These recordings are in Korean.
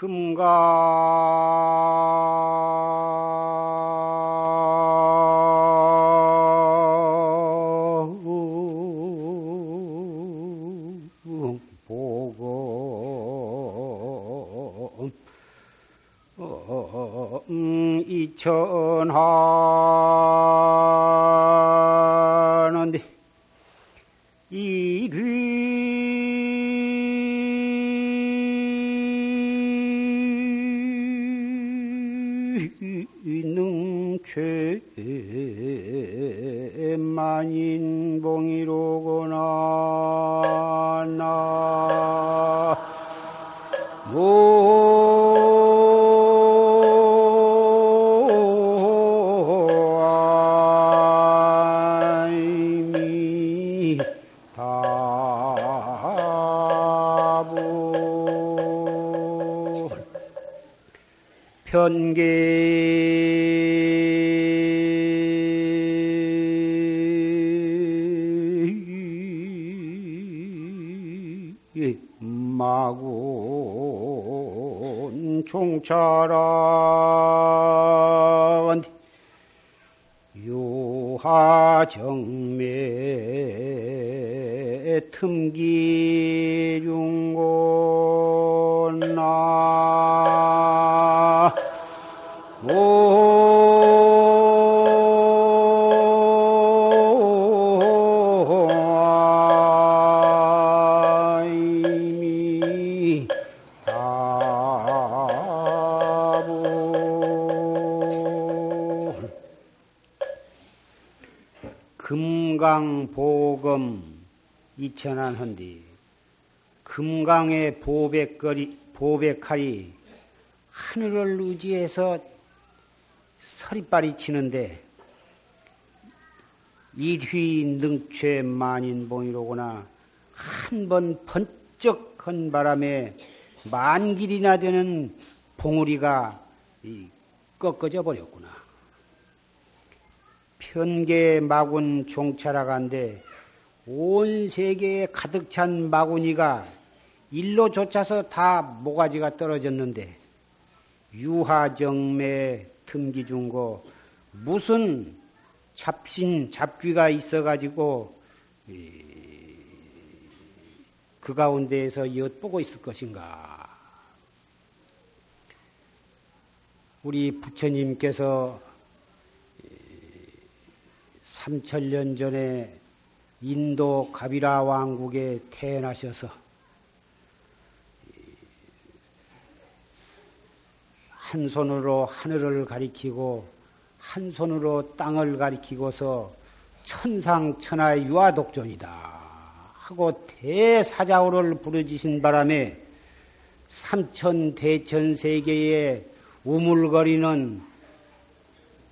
금가 보금 음, 이천하 종차란 유하정매 틈기중고 금강보금 이천한 헌디 금강의 보백거리 보백칼이 하늘을 의지해서 서리빨이 치는데 일휘 능최 만인봉이로구나 한 번 번쩍한 바람에 만 길이나 되는 봉우리가 이 꺾어져 버렸구나. 편계 마군 종차라간데 온 세계에 가득 찬 마구니가 일로 쫓아서 다 모가지가 떨어졌는데 유하정매 틈기중고 무슨 잡신 잡귀가 있어가지고 이, 그 가운데에서 엿보고 있을 것인가? 우리 부처님께서 3천년 전에 인도 가비라 왕국에 태어나셔서 한 손으로 하늘을 가리키고 한 손으로 땅을 가리키고서 천상천하의 유아독존이다 하고 대사자호를 부르짖은 바람에 삼천 대천 세계에 우물거리는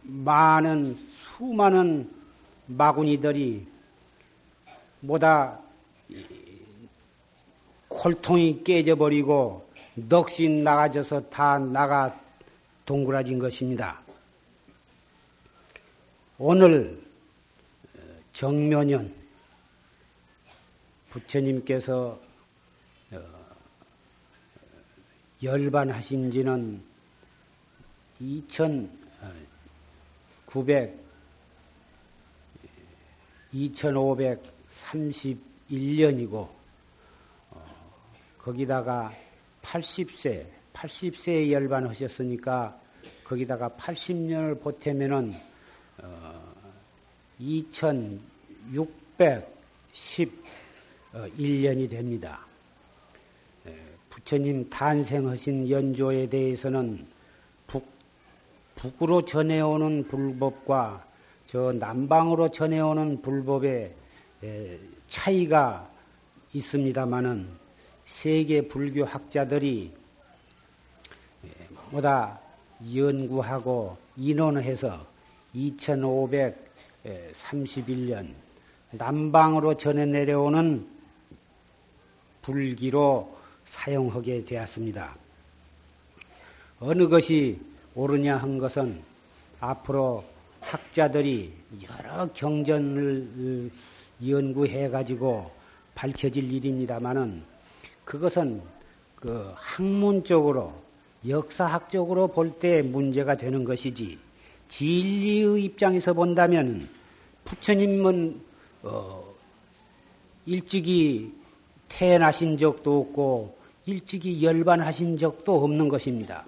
많은 수많은 마구니들이 모다 콜통이 깨져버리고 넋이 나가져서 다 나가 동그라진 것입니다. 오늘 정묘년 부처님께서 열반하신 지는 2900, 2531년이고, 거기다가 80세, 80세에 열반하셨으니까 거기다가 80년을 보태면은 어, 2611년이 됩니다. 에, 부처님 탄생하신 연조에 대해서는 북, 북으로 전해오는 불법과 저 남방으로 전해오는 불법의 에, 차이가 있습니다마는 세계 불교 학자들이 보다 연구하고 인원해서 2531년 남방으로 전해 내려오는 불기로 사용하게 되었습니다. 어느 것이 옳으냐 한 것은 앞으로 학자들이 여러 경전을 연구해 가지고 밝혀질 일입니다만은 그것은 그 학문적으로 역사학적으로 볼 때 문제가 되는 것이지 진리의 입장에서 본다면 부처님은 어, 일찍이 태어나신 적도 없고 일찍이 열반하신 적도 없는 것입니다.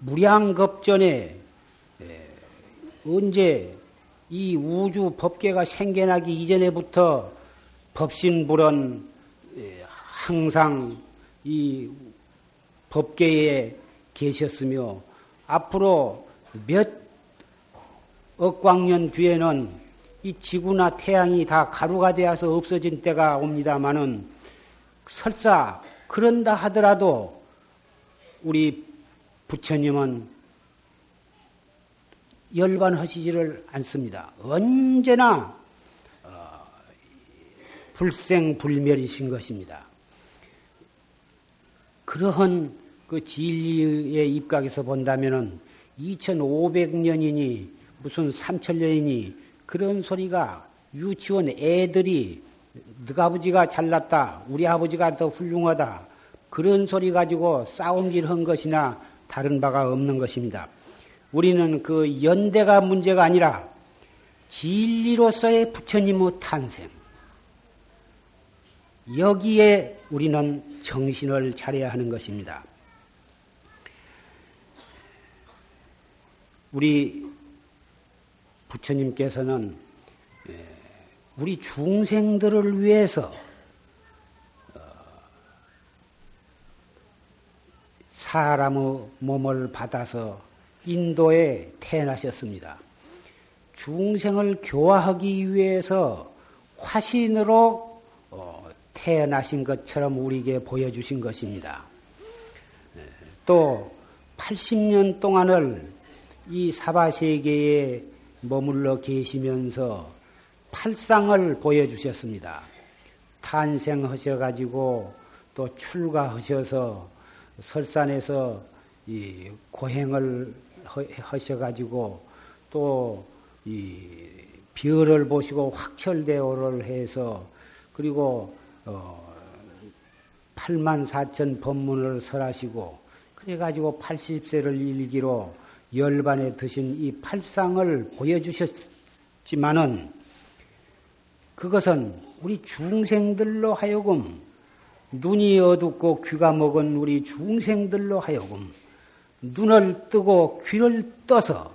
무량겁전에 언제 이 우주 법계가 생겨나기 이전에부터 법신불은 항상 이 법계에 계셨으며 앞으로 몇 억광년 뒤에는 이 지구나 태양이 다 가루가 되어서 없어진 때가 옵니다마는 설사 그런다 하더라도 우리 부처님은 열반하시지를 않습니다. 언제나 어, 불생불멸이신 것입니다. 그러한 그 진리의 입각에서 본다면은 2500년이니 무슨 3000년이니 그런 소리가 유치원 애들이 너가 아버지가 잘났다. 우리 아버지가 더 훌륭하다. 그런 소리 가지고 싸움질 한 것이나 다른 바가 없는 것입니다. 우리는 그 연대가 문제가 아니라 진리로서의 부처님의 탄생. 여기에 우리는 정신을 차려야 하는 것입니다. 우리 부처님께서는 예, 우리 중생들을 위해서 사람의 몸을 받아서 인도에 태어나셨습니다. 중생을 교화하기 위해서 화신으로 어, 태어나신 것처럼 우리에게 보여주신 것입니다. 예, 또 80년 동안을 이 사바세계에 머물러 계시면서 팔상을 보여주셨습니다. 탄생하셔가지고 또 출가하셔서 설산에서 이 고행을 하셔가지고 또이 별을 보시고 확철대오를 해서 그리고 어 8만 4천 법문을 설하시고 그래가지고 80세를 일기로 열반에 드신 이 팔상을 보여주셨지만은 그것은 우리 중생들로 하여금 눈이 어둡고 귀가 먹은 우리 중생들로 하여금 눈을 뜨고 귀를 떠서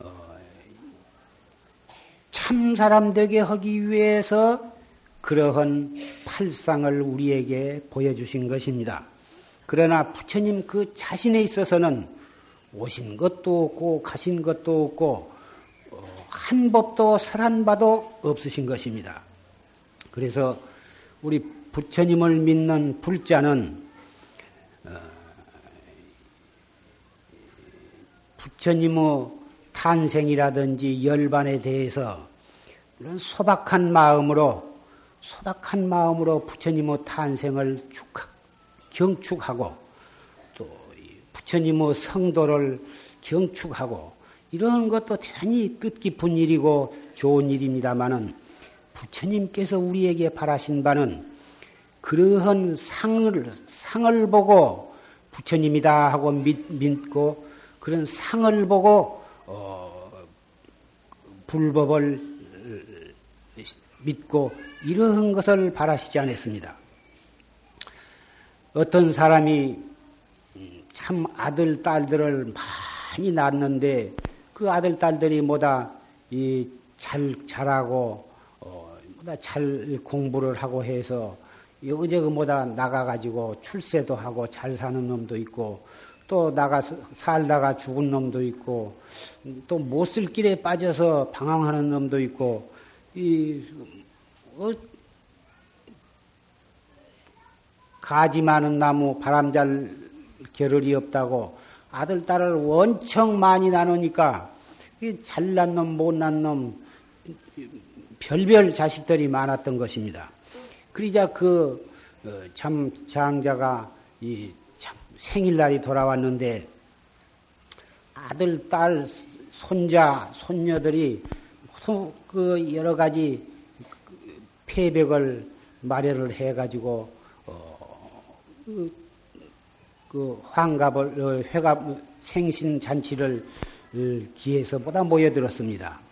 어, 참 사람 되게 하기 위해서 그러한 팔상을 우리에게 보여주신 것입니다. 그러나 부처님 그 자신에 있어서는 오신 것도 없고 가신 것도 없고 어, 한 법도 설한 바도 없으신 것입니다. 그래서 우리 부처님을 믿는 불자는 어, 부처님의 탄생이라든지 열반에 대해서 이런 소박한 마음으로 소박한 마음으로 부처님의 탄생을 축하, 경축하고 부처님의 성도를 경축하고 이런 것도 대단히 뜻깊은 일이고 좋은 일입니다만은 부처님께서 우리에게 바라신 바는 그러한 상을 상을 보고 부처님이다 하고 믿, 믿고 그런 상을 보고 어, 불법을 믿고 이러한 것을 바라시지 않았습니다. 어떤 사람이 참 아들, 딸들을 많이 낳았는데 그 아들, 딸들이 뭐다 이 잘, 잘하고, 어, 뭐다 잘 공부를 하고 해서 여기저기 뭐다 나가가지고 출세도 하고 잘 사는 놈도 있고 또 나가 살다가 죽은 놈도 있고 또 못 쓸 길에 빠져서 방황하는 놈도 있고 이 어, 가지 많은 나무 바람 잘 겨를이 없다고 아들, 딸을 원청 많이 나누니까 잘난 놈, 못난 놈, 별별 자식들이 많았던 것입니다. 그러자 그참 어, 장자가 이 참 생일날이 돌아왔는데 아들, 딸, 손자, 손녀들이 그 여러 가지 폐벽을 마련을 해가지고 어, 그, 그 환갑을 어, 회갑 생신 잔치를 기해서 보다 모여들었습니다.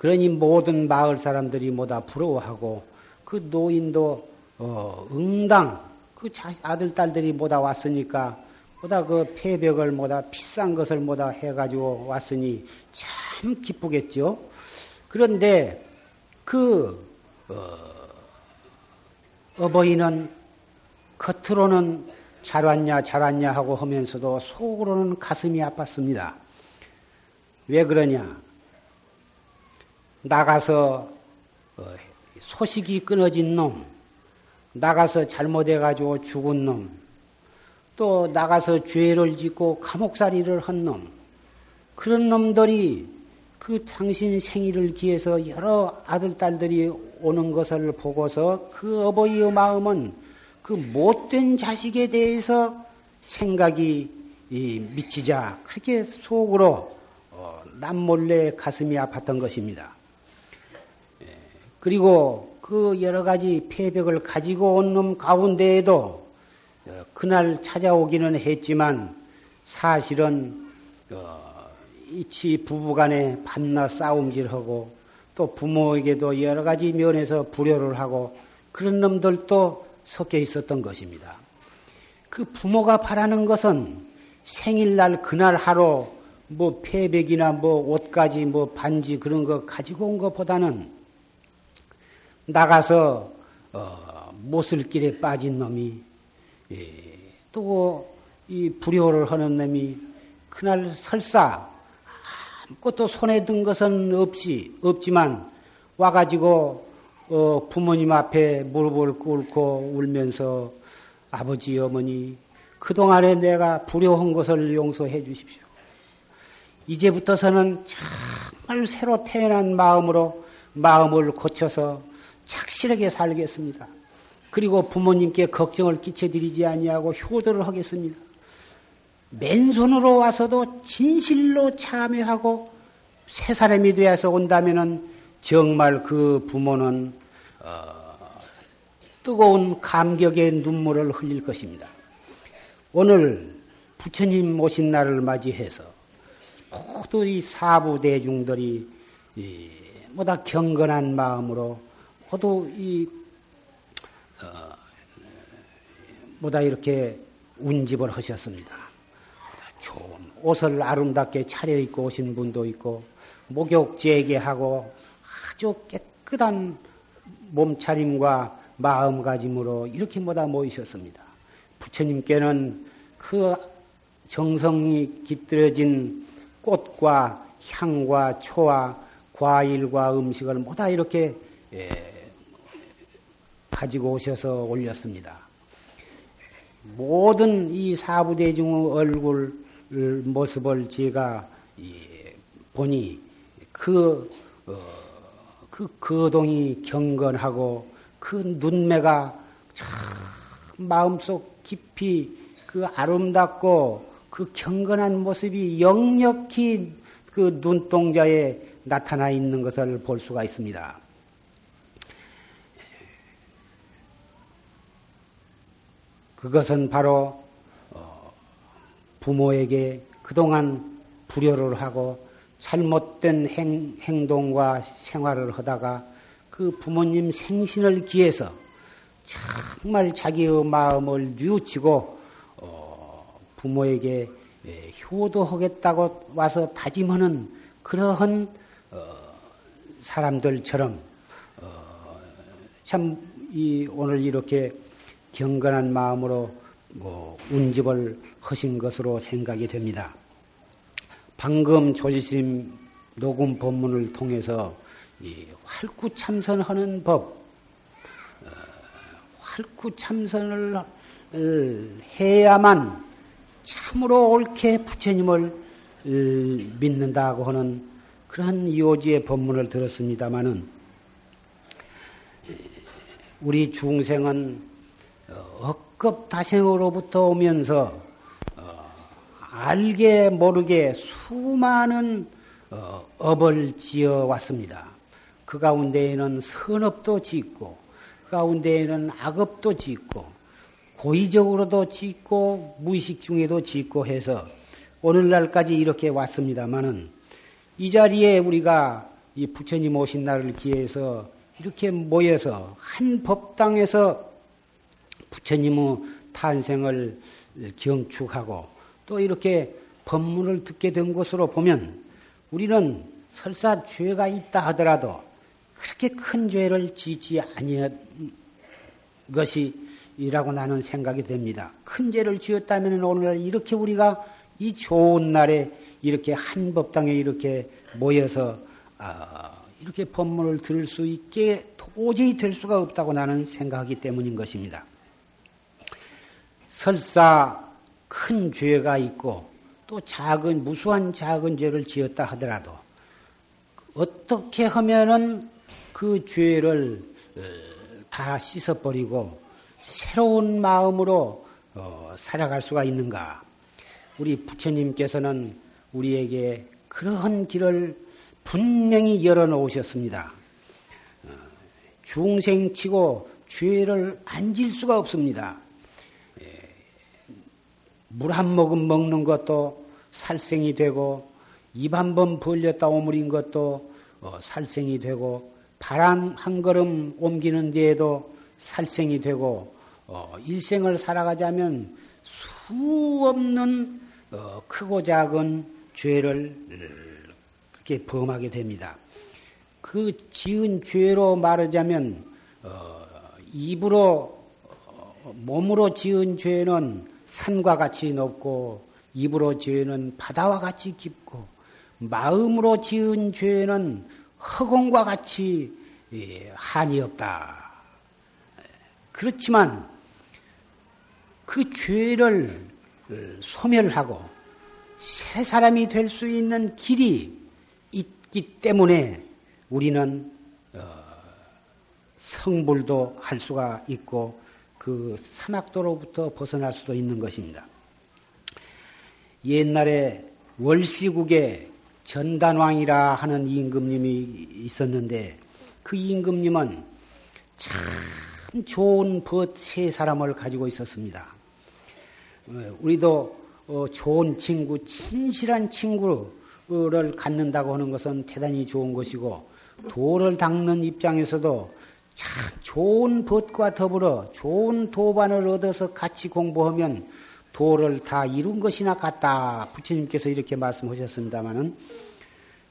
그러니 모든 마을 사람들이 모다 부러워하고 그 노인도 어, 응당 그 아들 딸들이 모다 왔으니까 보다 그 폐벽을 모다 비싼 것을 모다 해가지고 왔으니 참 기쁘겠죠. 그런데 그 어, 어버이는 겉으로는 잘 왔냐 잘 왔냐 하고 하면서도 속으로는 가슴이 아팠습니다. 왜 그러냐? 나가서 어, 소식이 끊어진 놈, 나가서 잘못해가지고 죽은 놈, 또 나가서 죄를 짓고 감옥살이를 한 놈, 그런 놈들이 그 당신 생일을 기해서 여러 아들, 딸들이 오는 것을 보고서 그 어버이의 마음은 그 못된 자식에 대해서 생각이 미치자 그렇게 속으로 어, 남몰래 가슴이 아팠던 것입니다. 예, 그리고 그 여러 가지 폐벽을 가지고 온 놈 가운데에도 어, 그날 찾아오기는 했지만 사실은 어, 이치 부부간에 밤낮 싸움질하고 또 부모에게도 여러 가지 면에서 불효를 하고 그런 놈들도 섞여 있었던 것입니다. 그 부모가 바라는 것은 생일날 그날 하루 뭐 폐백이나 뭐 옷가지 뭐 반지 그런 거 가지고 온 것보다는 나가서 어, 못을 길에 빠진 놈이 예, 또이 불효를 하는 놈이 그날 설사 아무것도 손에 든 것은 없이 없지만 와가지고 어, 부모님 앞에 무릎을 꿇고 울면서 아버지 어머니 그동안에 내가 불효한 것을 용서해 주십시오. 이제부터서는 정말 새로 태어난 마음으로 마음을 고쳐서 착실하게 살겠습니다. 그리고 부모님께 걱정을 끼쳐드리지 아니하고 효도를 하겠습니다. 맨손으로 와서도 진실로 참여하고 새 사람이 되어서 온다면은 정말 그 부모는 어, 뜨거운 감격의 눈물을 흘릴 것입니다. 오늘 부처님 모신 날을 맞이해서 모두 이 사부 대중들이 모두 경건한 마음으로 모두 이 어, 모두 이렇게 운집을 하셨습니다. 좋은 옷을 아름답게 차려입고 오신 분도 있고 목욕 재개하고 아주 깨끗한 몸차림과 마음가짐으로 이렇게 모다 모이셨습니다. 부처님께는 그 정성이 깃들어진 꽃과 향과 초와 과일과 음식을 모다 이렇게 예, 가지고 오셔서 올렸습니다. 모든 이 사부대중의 얼굴 모습을 제가 보니 그, 어, 그 거동이 경건하고 그 눈매가 참 마음속 깊이 그 아름답고 그 경건한 모습이 역력히 그 눈동자에 나타나 있는 것을 볼 수가 있습니다. 그것은 바로 어, 부모에게 그동안 불효를 하고 잘못된 행, 행동과 생활을 하다가 그 부모님 생신을 기해서 정말 자기의 마음을 뉘우치고 어, 부모에게 예, 효도하겠다고 와서 다짐하는 그러한 어, 사람들처럼 어, 참이 오늘 이렇게 경건한 마음으로 뭐 운집을 하신 것으로 생각이 됩니다. 방금 조지심 녹음 본문을 통해서 활구 참선하는 법, 어, 활구 참선을 해야만 참으로 옳게 부처님을 믿는다고 하는 그런 요지의 법문을 들었습니다마는 우리 중생은 억급 다생으로부터 오면서 어, 알게 모르게 수많은 어, 업을 지어 왔습니다. 그 가운데에는 선업도 짓고 그 가운데에는 악업도 짓고 고의적으로도 짓고 무의식 중에도 짓고 해서 오늘날까지 이렇게 왔습니다마는 이 자리에 우리가 이 부처님 오신 날을 기해서 이렇게 모여서 한 법당에서 부처님의 탄생을 경축하고 또 이렇게 법문을 듣게 된 것으로 보면 우리는 설사 죄가 있다 하더라도 그렇게 큰 죄를 지지 아니한 것이라고 나는 생각이 됩니다. 큰 죄를 지었다면 오늘 이렇게 우리가 이 좋은 날에 이렇게 한 법당에 이렇게 모여서 아, 이렇게 법문을 들을 수 있게 도저히 될 수가 없다고 나는 생각하기 때문인 것입니다. 설사 큰 죄가 있고 또 작은 무수한 작은 죄를 지었다 하더라도 어떻게 하면은 그 죄를 어, 다 씻어버리고 새로운 마음으로 어, 살아갈 수가 있는가? 우리 부처님께서는 우리에게 그러한 길을 분명히 열어놓으셨습니다. 어, 중생치고 죄를 안 질 수가 없습니다. 예, 물한 모금 먹는 것도 살생이 되고 입 한 번 벌렸다 오므린 것도 어, 살생이 되고 바람 한 걸음 옮기는 데에도 살생이 되고 어, 일생을 살아가자면 수 없는 어, 크고 작은 죄를 그렇게 범하게 됩니다. 그 지은 죄로 말하자면 어, 입으로 어, 몸으로 지은 죄는 산과 같이 높고 입으로 죄는 바다와 같이 깊고 마음으로 지은 죄는 허공과 같이 예, 한이 없다. 그렇지만 그 죄를 어, 소멸하고 새 사람이 될 수 있는 길이 있기 때문에 우리는 어, 성불도 할 수가 있고 그 사막도로부터 벗어날 수도 있는 것입니다. 옛날에 월시국에 전단왕이라 하는 임금님이 있었는데 그 임금님은 참 좋은 벗 세 사람을 가지고 있었습니다. 어, 우리도 어, 좋은 친구, 친실한 친구를 갖는다고 하는 것은 대단히 좋은 것이고 도를 닦는 입장에서도 참 좋은 벗과 더불어 좋은 도반을 얻어서 같이 공부하면 도를 다 이룬 것이나 같다. 부처님께서 이렇게 말씀하셨습니다마는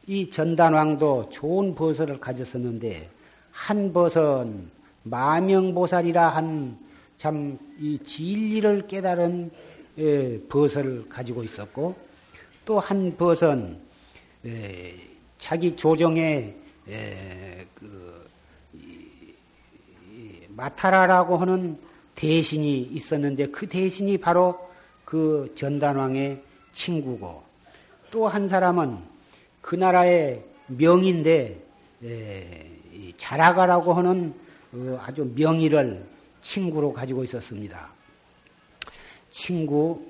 이 전단왕도 좋은 버섯을 가졌었는데 한 버선 마명보살이라 한 참 이 진리를 깨달은 버섯을 가지고 있었고 또 한 버선 자기 조정에 그 마타라라고 하는 대신이 있었는데 그 대신이 바로 그 전단왕의 친구고 또 한 사람은 그 나라의 명인데 에, 자라가라고 하는 어, 아주 명의를 친구로 가지고 있었습니다. 친구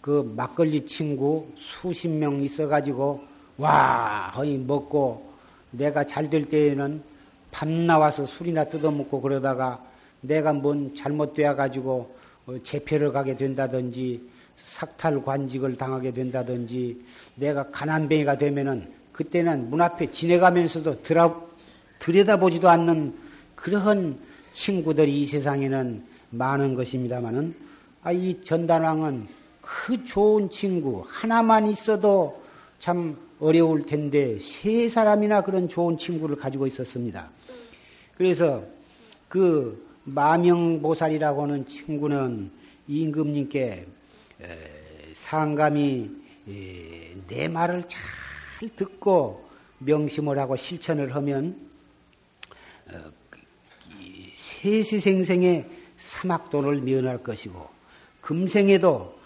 그 막걸리 친구 수십 명 있어가지고 와 거의 먹고 내가 잘 될 때에는 밤 나와서 술이나 뜯어먹고 그러다가 내가 뭔 잘못되어 가지고 어, 재패를 가게 된다든지 삭탈 관직을 당하게 된다든지 내가 가난뱅이가 되면은 그때는 문 앞에 지내가면서도 들어, 들여다보지도 않는 그러한 친구들이 이 세상에는 많은 것입니다만은 아, 이 전단왕은 그 좋은 친구 하나만 있어도 참 어려울 텐데 세 사람이나 그런 좋은 친구를 가지고 있었습니다. 그래서 그 마명보살이라고 하는 친구는 임금님께 상감이 내 말을 잘 듣고 명심을 하고 실천을 하면 어, 세세생생의 사막돈을 면할 것이고 금생에도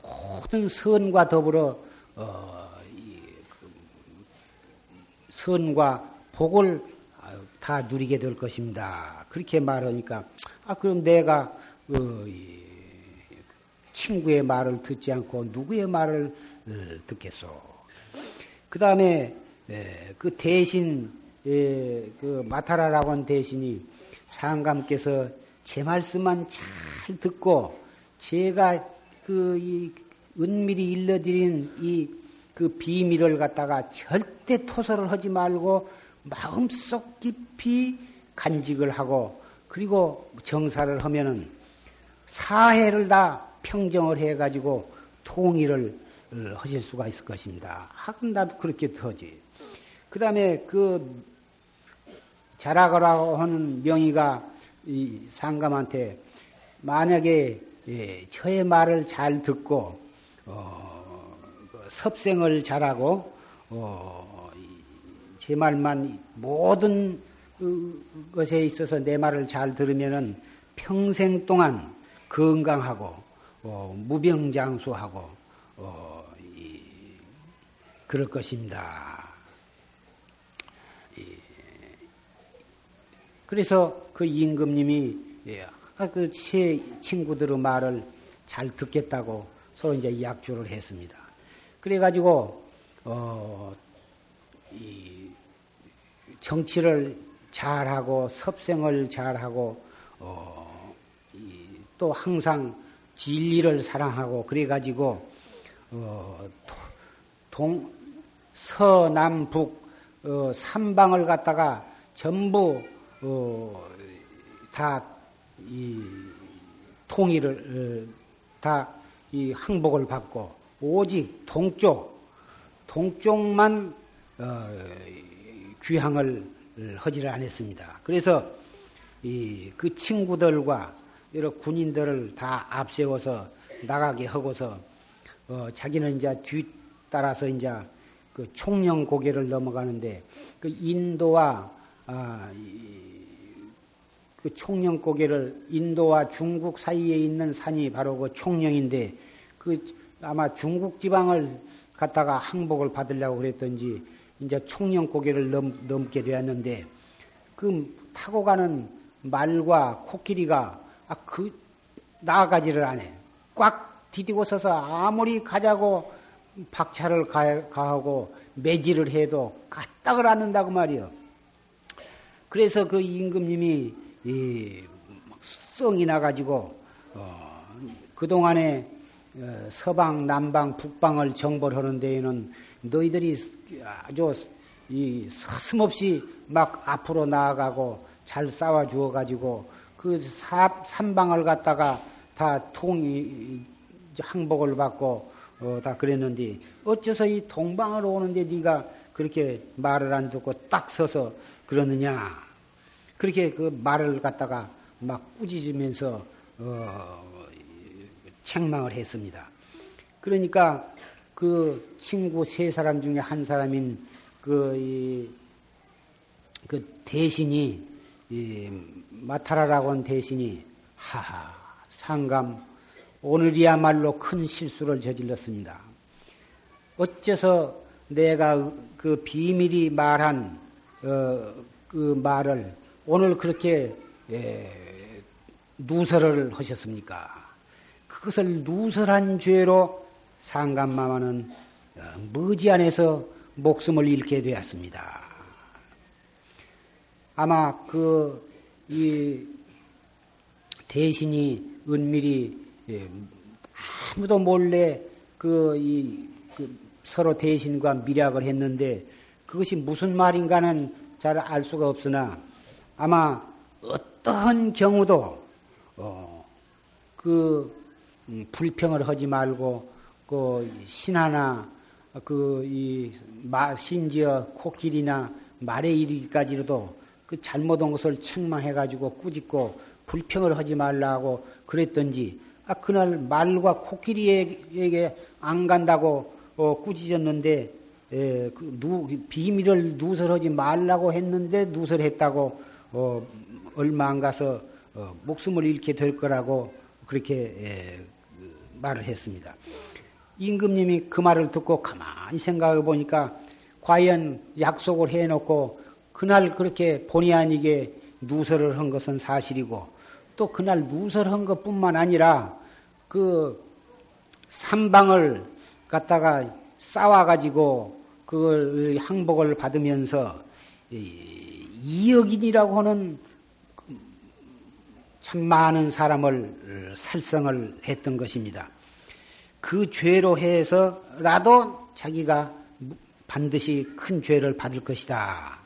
모든 선과 더불어 어, 그 선과 복을 다 누리게 될 것입니다. 그렇게 말하니까 아 그럼 내가 어, 친구의 말을 듣지 않고 누구의 말을 어, 듣겠소? 그 다음에 그 대신 그 마타라라고 하는 대신이 상감께서 제 말씀만 잘 듣고 제가 그 이 은밀히 일러드린 이 그 비밀을 갖다가 절대 토설을 하지 말고 마음속 깊이 간직을 하고 그리고 정사를 하면은 사해를 다 평정을 해가지고 통일을 하실 수가 있을 것입니다. 하긴 나도 그렇게 하지. 그 다음에 그 자라거라고 하는 명의가 이 상감한테 만약에 예, 저의 말을 잘 듣고 어, 그 섭생을 잘하고 어, 제 말만 모든 것에 있어서 내 말을 잘 들으면은 평생 동안 건강하고 어, 무병장수하고 어, 이, 그럴 것입니다. 그래서 그 임금님이 예, 그제 친구들의 말을 잘 듣겠다고 서로 이제 약주를 했습니다. 그래가지고 어, 이 정치를 잘하고 섭생을 잘하고 어, 또 항상 진리를 사랑하고 그래가지고 어, 동 서남북 어, 삼방을 갖다가 전부 어, 다이 통일을 어, 다이 항복을 받고 오직 동쪽 동쪽만 어, 귀향을 하지를 않았습니다. 그래서 이 그 친구들과 여러 군인들을 다 앞세워서 나가게 하고서 어, 자기는 이제 뒤 따라서 이제 그 총령 고개를 넘어가는데 그 인도와 아, 그 총령 고개를 인도와 중국 사이에 있는 산이 바로 그 총령인데 그 아마 중국 지방을 갔다가 항복을 받으려고 그랬던지 이제 총령 고개를 넘, 넘게 되었는데 그 타고 가는 말과 코끼리가 아, 그 나아가지를 않아. 꽉 디디고 서서 아무리 가자고 박차를 가, 가하고 매질을 해도 까딱을 않는다고 말이요. 그래서 그 임금님이 이 성이 나가지고 어, 그동안에 어, 서방, 남방, 북방을 정벌 하는 데에는 너희들이 아주 이 서슴없이 막 앞으로 나아가고 잘 싸워 주어 가지고 그 사, 삼방을 갖다가 다 통이 항복을 받고 어, 다 그랬는데 어째서 이 동방으로 오는데 네가 그렇게 말을 안 듣고 딱 서서 그러느냐 그렇게 그 말을 갖다가 막 꾸짖으면서 어, 책망을 했습니다. 그러니까 그 친구 세 사람 중에 한 사람인 그, 이, 그 대신이 이 마타라라고 한 대신이 하하 상감 오늘이야말로 큰 실수를 저질렀습니다. 어째서 내가 그 비밀이 말한 어, 그 말을 오늘 그렇게 예, 누설을 하셨습니까? 그것을 누설한 죄로 상감마마는 어, 머지안에서 목숨을 잃게 되었습니다. 아마 그, 이, 대신이 은밀히, 예, 아무도 몰래 그, 이, 그 서로 대신과 미략을 했는데 그것이 무슨 말인가는 잘 알 수가 없으나 아마 어떠한 경우도, 어, 그, 음, 불평을 하지 말고, 그, 신하나, 그, 이, 마, 심지어 코끼리나 말에 이르기까지로도 그 잘못한 것을 책망해 가지고 꾸짖고 불평을 하지 말라고 그랬던지, 아, 그날 말과 코끼리에게 안 간다고 어, 꾸짖었는데, 에, 그 누, 비밀을 누설하지 말라고 했는데 누설했다고 어, 얼마 안 가서 어, 목숨을 잃게 될 거라고 그렇게 에, 말을 했습니다. 임금님이 그 말을 듣고 가만히 생각해 보니까 과연 약속을 해놓고 그날 그렇게 본의 아니게 누설을 한 것은 사실이고 또 그날 누설한 것뿐만 아니라 그 삼방을 갖다가 싸워가지고 그걸 항복을 받으면서 이역인이라고 하는 참 많은 사람을 살성을 했던 것입니다. 그 죄로 해서라도 자기가 반드시 큰 죄를 받을 것이다.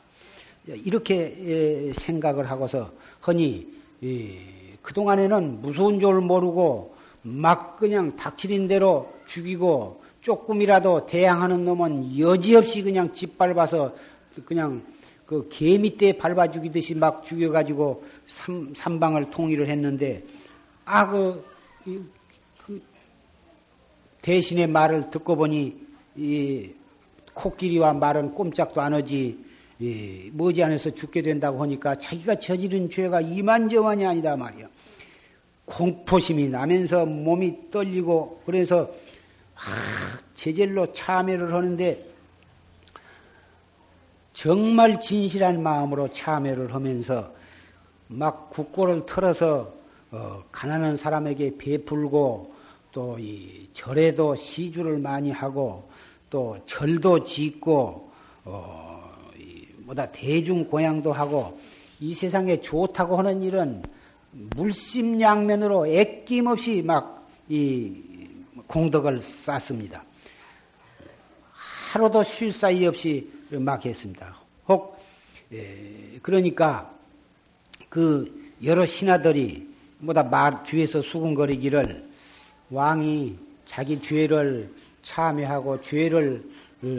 이렇게 생각을 하고서 허니 그동안에는 무서운 줄 모르고 막 그냥 닥치린 대로 죽이고 조금이라도 대항하는 놈은 여지없이 그냥 짓밟아서 그냥 그 개미 때 밟아 죽이듯이 막 죽여가지고 삼, 삼방을 통일을 했는데 아, 그, 그 대신의 말을 듣고 보니 이 코끼리와 말은 꼼짝도 안 하지 이 머지않아서 죽게 된다고 하니까 자기가 저지른 죄가 이만저만이 아니다 말이야. 공포심이 나면서 몸이 떨리고 그래서 제절로 참여를 하는데 정말 진실한 마음으로 참여를 하면서 막 국고를 털어서 어, 가난한 사람에게 베풀고 또 이 절에도 시주를 많이 하고 또 절도 짓고 어, 이 뭐다 대중 고향도 하고 이 세상에 좋다고 하는 일은 물심양면으로 애낌없이 막 이 공덕을 쌓습니다. 하루도 쉴 사이 없이 막 했습니다. 혹 에, 그러니까 그 여러 신하들이 뭐다 말 뒤에서 수군거리기를 왕이 자기 죄를 참여하고 죄를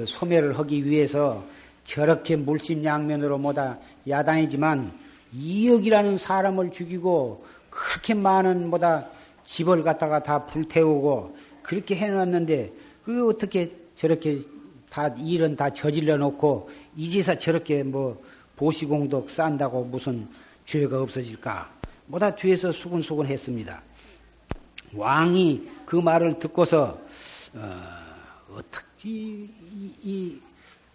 소멸을 하기 위해서 저렇게 물심양면으로 뭐다 야단이지만 이역이라는 사람을 죽이고 그렇게 많은 뭐다 집을 갖다가 다 불태우고 그렇게 해놨는데 그 어떻게 저렇게 다 일은 다 저질러 놓고 이제서 저렇게 뭐 보시공덕 싼다고 무슨 죄가 없어질까? 뭐다 죄에서 수근수근 했습니다. 왕이 그 말을 듣고서 어, 떻게 이, 이,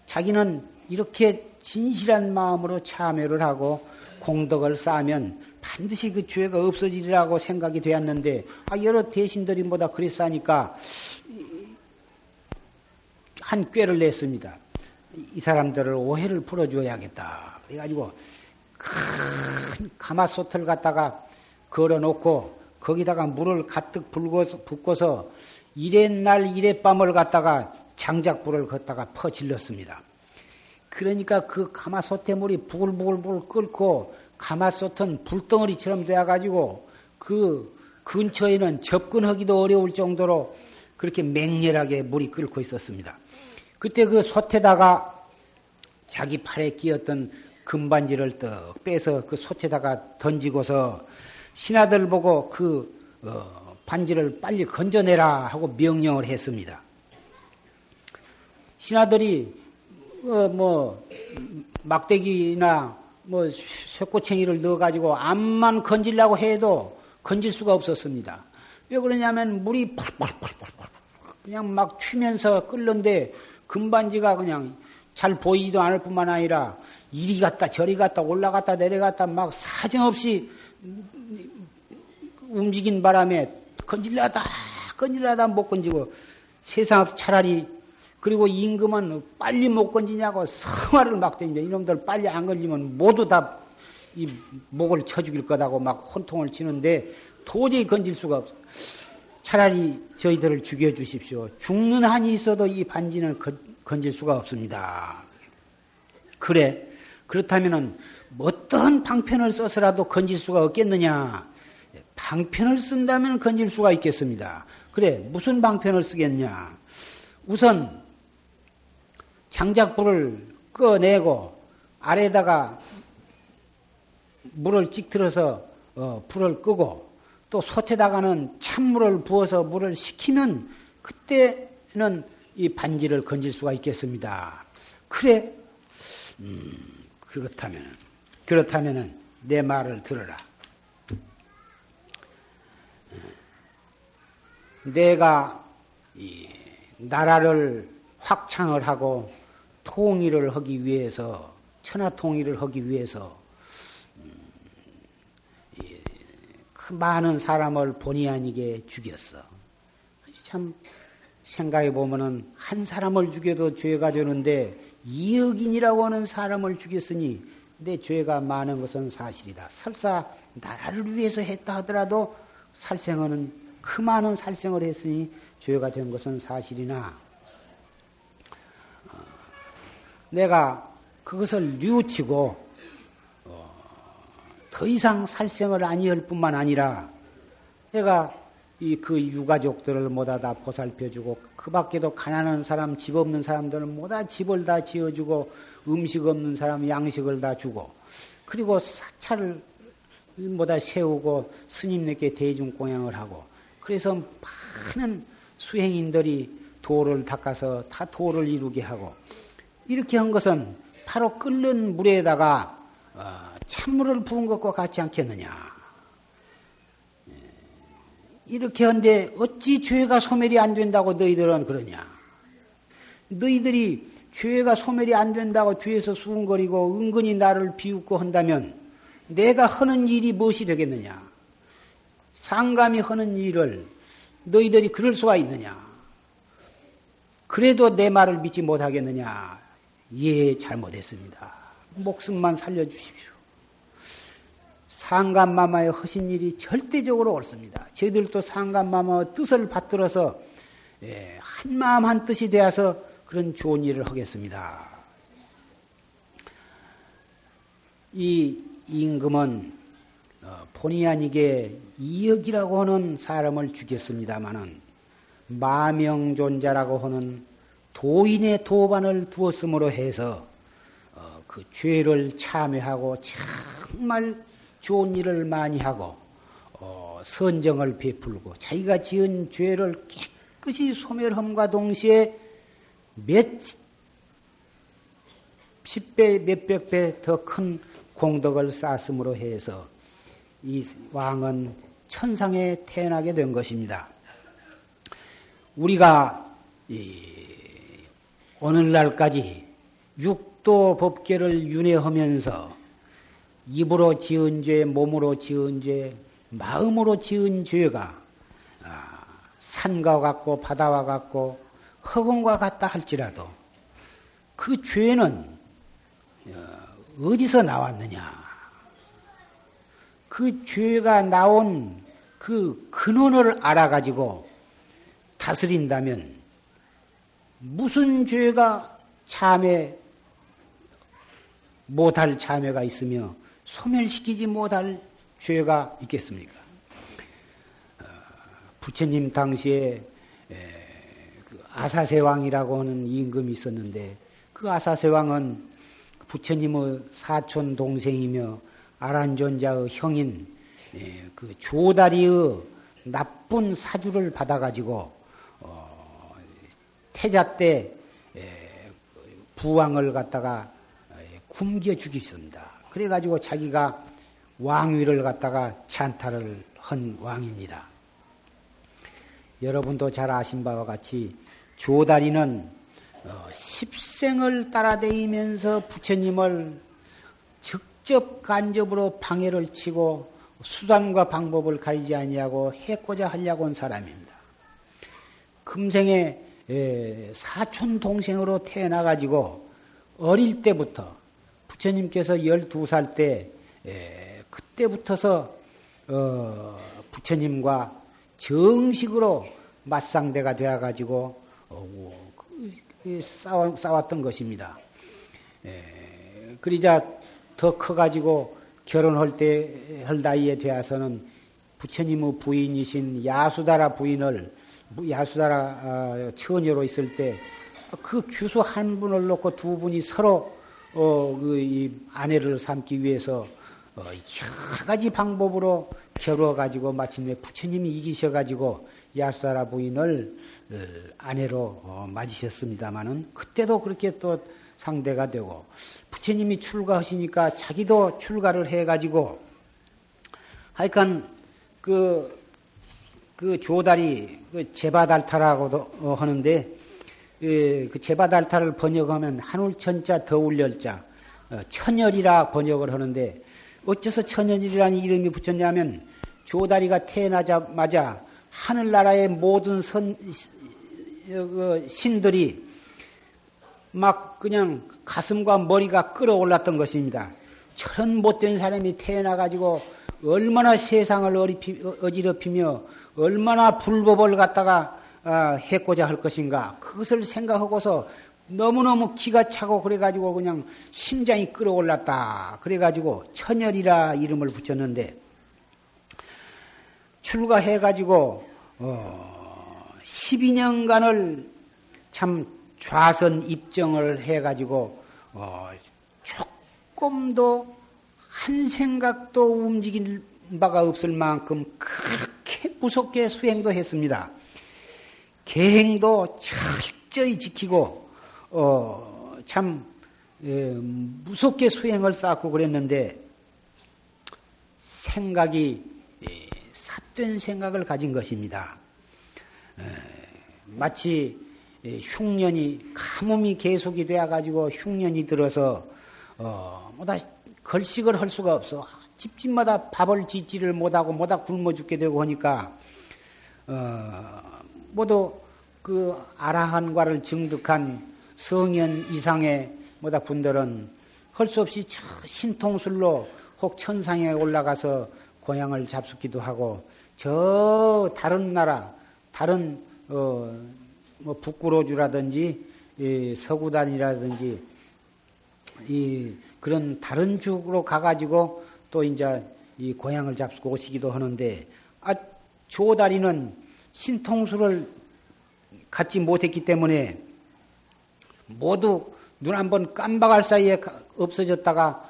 자기는 이렇게 진실한 마음으로 참여를 하고 공덕을 쌓으면 반드시 그 죄가 없어지리라고 생각이 되었는데 아, 여러 대신들이 뭐다 그랬어 하니까 한 꾀를 냈습니다. 이 사람들을 오해를 풀어줘야겠다. 그래가지고 큰 가마솥을 갖다가 걸어놓고 거기다가 물을 가득 붓고서 이랬날 이랬밤을 갖다가 장작불을 걷다가 퍼질렀습니다. 그러니까 그 가마솥에 물이 부글부글부글 끓고 가마솥은 불덩어리처럼 되어가지고 그 근처에는 접근하기도 어려울 정도로 그렇게 맹렬하게 물이 끓고 있었습니다. 그때 그 솥에다가 자기 팔에 끼었던 금반지를 떡 빼서 그 솥에다가 던지고서 신하들 보고 그 어, 반지를 빨리 건져내라 하고 명령을 했습니다. 신하들이 어, 뭐 막대기나 뭐 쇠꼬챙이를 넣어가지고 암만 건질라고 해도 건질 수가 없었습니다. 왜 그러냐면 물이 펄펄펄펄 그냥 막 튀면서 끓는데 금반지가 그냥 잘 보이지도 않을 뿐만 아니라 이리 갔다 저리 갔다 올라갔다 내려갔다 막 사정없이 움직인 바람에 건질려다 건질려다 못 건지고 세상 없이 차라리 그리고 임금은 빨리 못 건지냐고 성화를 막 댕겨 이놈들 빨리 안 건지면 모두 다 이 목을 쳐 죽일 거다고 막 혼통을 치는데 도저히 건질 수가 없어. 차라리 저희들을 죽여 주십시오. 죽는 한이 있어도 이 반지는 건질 수가 없습니다. 그래. 그렇다면은 어떤 방편을 써서라도 건질 수가 없겠느냐? 방편을 쓴다면 건질 수가 있겠습니다. 그래. 무슨 방편을 쓰겠냐? 우선 장작불을 꺼내고 아래다가 물을 찍들어서 어, 불을 끄고 또 솥에다가는 찬물을 부어서 물을 식히면 그때는 이 반지를 건질 수가 있겠습니다. 그래, 음, 그렇다면, 그렇다면 내 말을 들어라. 내가 나라를 확창을 하고 통일을 하기 위해서, 천하 통일을 하기 위해서, 음, 그 많은 사람을 본의 아니게 죽였어. 참, 생각해 보면은 한 사람을 죽여도 죄가 되는데 이억인이라고 하는 사람을 죽였으니 내 죄가 많은 것은 사실이다. 설사 나라를 위해서 했다 하더라도 살생은 그 많은 살생을 했으니 죄가 된 것은 사실이나. 어, 내가 그것을 뉘우치고 어, 더 이상 살생을 아니할 뿐만 아니라 내가 이 그 유가족들을 모두 다 보살펴주고 그 밖에도 가난한 사람, 집 없는 사람들을 모두 집을 다 지어주고 음식 없는 사람 양식을 다 주고 그리고 사찰을 모두 세우고 스님네께 대중 공양을 하고 그래서 많은 수행인들이 도를 닦아서 다 도를 이루게 하고 이렇게 한 것은 바로 끓는 물에다가 어, 찬물을 부은 것과 같지 않겠느냐. 이렇게 한데 어찌 죄가 소멸이 안 된다고 너희들은 그러냐? 너희들이 죄가 소멸이 안 된다고 뒤에서 수군거리고 은근히 나를 비웃고 한다면 내가 하는 일이 무엇이 되겠느냐? 상감이 하는 일을 너희들이 그럴 수가 있느냐? 그래도 내 말을 믿지 못하겠느냐? 예, 잘못했습니다. 목숨만 살려주십시오. 상감마마의 하신 일이 절대적으로 옳습니다. 저희들도 상감마마의 뜻을 받들어서 예, 한마음 한 뜻이 되어서 그런 좋은 일을 하겠습니다. 이 임금은 어, 본의 아니게 이역이라고 하는 사람을 죽였습니다마는 마명존자라고 하는 도인의 도반을 두었으므로 해서 어, 그 죄를 참회하고 정말 좋은 일을 많이 하고 어, 선정을 베풀고 자기가 지은 죄를 깨끗이 소멸함과 동시에 몇 십배 몇백 배 더 큰 공덕을 쌓았으므로 해서 이 왕은 천상에 태어나게 된 것입니다. 우리가 오늘날까지 육도 법계를 윤회하면서 입으로 지은 죄, 몸으로 지은 죄, 마음으로 지은 죄가 아, 산과 같고 바다와 같고 허공과 같다 할지라도 그 죄는 어, 어디서 나왔느냐? 그 죄가 나온 그 근원을 알아가지고 다스린다면 무슨 죄가 참회 못할 참회가 있으며 소멸시키지 못할 죄가 있겠습니까? 어, 부처님 당시에 그 아사세왕이라고 하는 임금이 있었는데 그 아사세왕은 부처님의 사촌 동생이며 아란존자의 형인 그 조다리의 나쁜 사주를 받아가지고 어, 태자 때 부왕을 갖다가 굶겨 죽였습니다. 그래가지고 자기가 왕위를 갖다가 찬탈을 한 왕입니다. 여러분도 잘 아신 바와 같이 조다리는 어, 십생을 따라다니면서 부처님을 직접 간접으로 방해를 치고 수단과 방법을 가리지 아니하고 해코자 하려고 한 사람입니다. 금생에 사촌 동생으로 태어나 가지고 어릴 때부터 부처님께서 12살 때 에, 그때부터서 어, 부처님과 정식으로 맞상대가 되어 가지고 어, 그, 싸워, 싸웠던 것입니다. 에, 그러자 더 커가지고 결혼할 때, 할 나이에 되어서는 부처님의 부인이신 야수다라 부인을, 야수다라 어, 처녀로 있을 때 그 규수 한 분을 놓고 두 분이 서로 어, 그, 이 아내를 삼기 위해서 어, 여러 가지 방법으로 겨루어가지고 마침내 부처님이 이기셔가지고 야수다라 부인을 어, 아내로 어, 맞으셨습니다마는 그때도 그렇게 또 상대가 되고 부처님이 출가하시니까 자기도 출가를 해가지고 하여간 그, 그 조다리 그 제바달타라고도 어, 하는데 예, 그 제바달타를 번역하면 한울천자 더울열자 어, 천열이라 번역을 하는데 어째서 천열이라는 이름이 붙였냐면 조다리가 태어나자마자 하늘나라의 모든 선 어, 그 신들이 막 그냥 가슴과 머리가 끌어올랐던 것입니다. 저런 못된 사람이 태어나가지고 얼마나 세상을 어리피, 어지럽히며 얼마나 불법을 갖다가 아, 해고자 할 것인가 그것을 생각하고서 너무너무 기가 차고 그래가지고 그냥 심장이 끌어올랐다 그래가지고 천열이라 이름을 붙였는데 출가해가지고 어, 12년간을 참 좌선 입정을 해가지고 어, 조금도 한 생각도 움직일 바가 없을 만큼 그렇게 무섭게 수행도 했습니다. 계행도 철저히 지키고 어, 참 예, 무섭게 수행을 쌓고 그랬는데 생각이 예, 삿된 생각을 가진 것입니다. 에, 마치 예, 흉년이 가뭄이 계속이 되어 가지고 흉년이 들어서 어, 뭐다 걸식을 할 수가 없어. 집집마다 밥을 짓지를 못하고 뭐다 굶어 죽게 되고 하니까 어, 모두 그 아라한과를 증득한 성현 이상의 뭐다 분들은 할 수 없이 신통술로 혹 천상에 올라가서 고향을 잡숫기도 하고 저 다른 나라 다른 어, 뭐 북구로주라든지 이 서구단이라든지 이 그런 다른 죽으로 가가지고 또 이제 이 고향을 잡수고 오시기도 하는데 아 조다리는 신통수를 갖지 못했기 때문에 모두 눈 한 번 깜박할 사이에 없어졌다가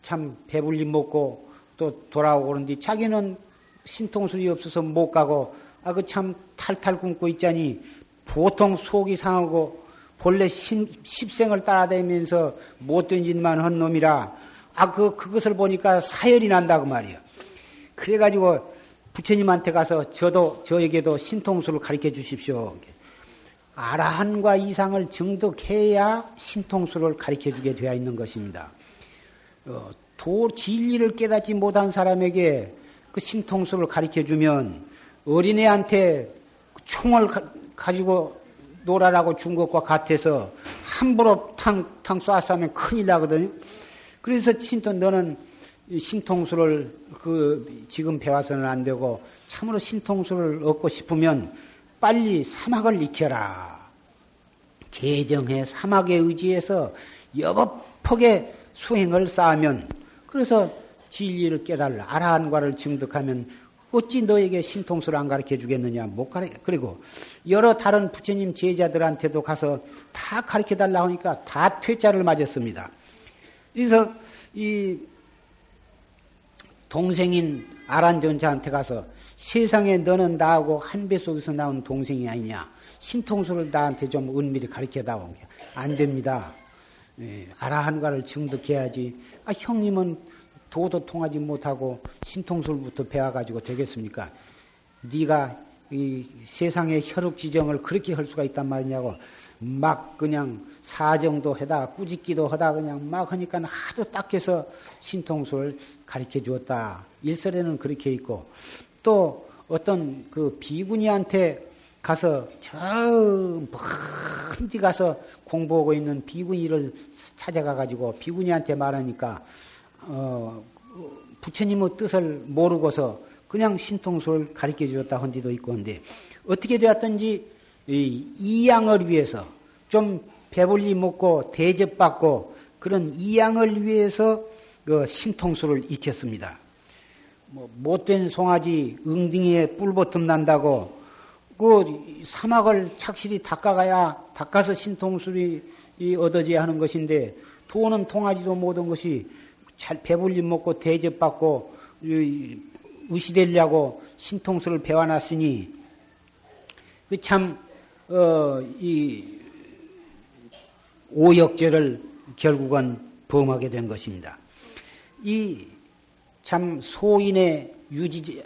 참 배불리 먹고 또 돌아오고 그런데 자기는 신통술이 없어서 못 가고 아 그 참 탈탈 굶고 있자니 보통 속이 상하고 본래 십생을 따라다니면서 못된 짓만 한 놈이라 아 그 그것을 보니까 사열이 난다고 말이요. 그래가지고 부처님한테 가서 저도 저에게도 신통수를 가르쳐 주십시오. 아라한과 이상을 증득해야 신통수를 가르쳐 주게 되어 있는 것입니다. 어, 도 진리를 깨닫지 못한 사람에게 그 신통수를 가르쳐 주면 어린애한테 총을 가, 지고 놀아라고 준 것과 같아서 함부로 탕, 탕 쏴싸면 큰일 나거든요. 그래서 신통, 너는 신통수를 그 지금 배워서는 안 되고 참으로 신통수를 얻고 싶으면 빨리 사막을 익혀라. 개정해 사막에 의지해서 여법하게 수행을 쌓으면 그래서 진리를 깨달라. 아라한과를 증득하면 어찌 너에게 신통수를 안 가르쳐 주겠느냐? 못 가르쳐. 그리고 여러 다른 부처님 제자들한테도 가서 다 가르쳐 달라 하니까 다 퇴짜를 맞았습니다. 그래서 이 동생인 아란전자한테 가서 세상에 너는 나하고 한 배 속에서 나온 동생이 아니냐. 신통수를 나한테 좀 은밀히 가르쳐 다오. 안 됩니다. 예, 아라한과를 증득해야지. 아, 형님은 도도 통하지 못하고 신통술부터 배워가지고 되겠습니까? 네가 이 세상의 혈육 지정을 그렇게 할 수가 있단 말이냐고 막 그냥 사정도 하다 꾸짖기도 하다 그냥 막 하니까 하도 딱해서 신통술을 가르쳐 주었다. 일설에는 그렇게 있고 또 어떤 그 비구니한테 가서 저먼데 가서 공부하고 있는 비구니를 찾아가 가지고 비구니한테 말하니까 어, 부처님의 뜻을 모르고서 그냥 신통수를 가르쳐 주었다 한 뒤도 있고 한데 어떻게 되었든지 이, 이 양을 위해서 좀 배불리 먹고 대접받고 그런 이양을 위해서 그 신통수를 익혔습니다. 뭐 못된 송아지 웅딩이에 뿔버텀 난다고 그 사막을 착실히 닦아가야 닦아서 신통술이 얻어져야 하는 것인데 돈은 통하지도 못한 것이 잘 배불리 먹고 대접받고 의시되려고 신통수를 배워놨으니 그참 어, 이 오역죄를 결국은 범하게 된 것입니다. 이 참 소인의 유지자,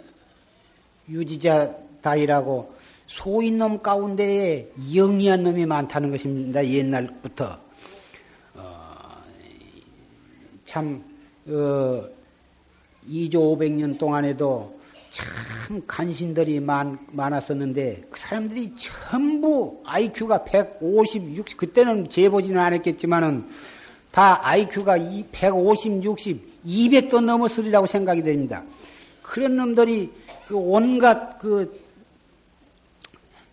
유지자다이라고 소인놈 가운데에 영리한 놈이 많다는 것입니다. 옛날부터. 어, 참 어, 2조 500년 동안에도 참 간신들이 많, 많았었는데 그 사람들이 전부 IQ가 150, 60 그때는 재보지는 않았겠지만은 다 IQ가 150, 60, 200도 넘었으리라고 생각이 됩니다. 그런 놈들이 그 온갖 그,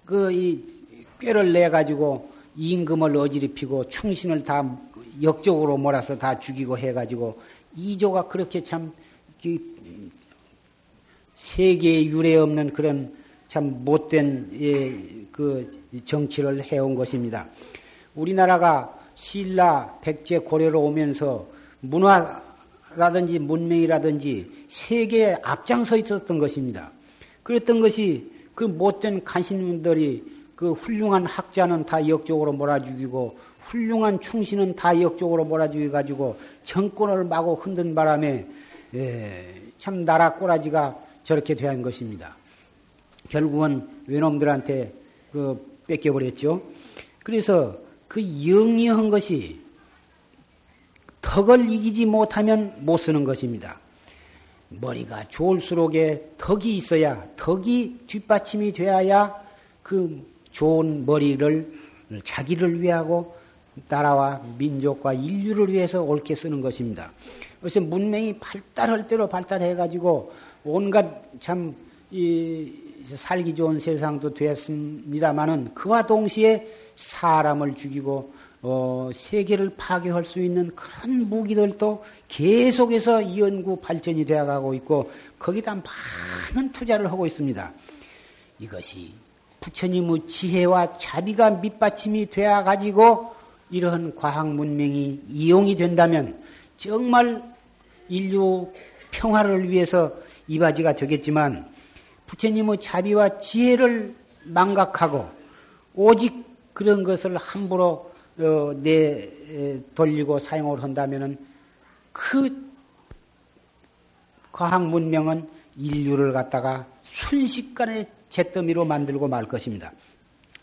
그, 이, 꾀를 내가지고 임금을 어지럽히고 충신을 다 역적으로 몰아서 다 죽이고 해가지고 이조가 그렇게 참, 그, 세계에 유례 없는 그런 참 못된 예, 그 정치를 해온 것입니다. 우리나라가 신라, 백제, 고려로 오면서 문화라든지 문명이라든지 세계에 앞장서 있었던 것입니다. 그랬던 것이 그 못된 간신분들이 그 훌륭한 학자는 다 역적으로 몰아죽이고 훌륭한 충신은 다 역적으로 몰아죽여 가지고 정권을 마구 흔든 바람에 예, 참 나라 꼬라지가 저렇게 된 것입니다. 결국은 외놈들한테 그 뺏겨버렸죠. 그래서 그 영리한 것이 덕을 이기지 못하면 못 쓰는 것입니다. 머리가 좋을수록에 덕이 있어야 덕이 뒷받침이 되어야 그 좋은 머리를 자기를 위하고 나라와 민족과 인류를 위해서 옳게 쓰는 것입니다. 그래서 문명이 발달할 대로 발달해가지고 온갖 참, 이, 살기 좋은 세상도 되었습니다만은 그와 동시에 사람을 죽이고 어, 세계를 파괴할 수 있는 그런 무기들도 계속해서 연구 발전이 되어가고 있고 거기다 많은 투자를 하고 있습니다. 이것이 부처님의 지혜와 자비가 밑받침이 되어 가지고 이러한 과학 문명이 이용이 된다면 정말 인류 평화를 위해서 이바지가 되겠지만 부처님의 자비와 지혜를 망각하고 오직 그런 것을 함부로 어, 내 돌리고 사용을 한다면은 그 과학 문명은 인류를 갖다가 순식간에 잿더미로 만들고 말 것입니다.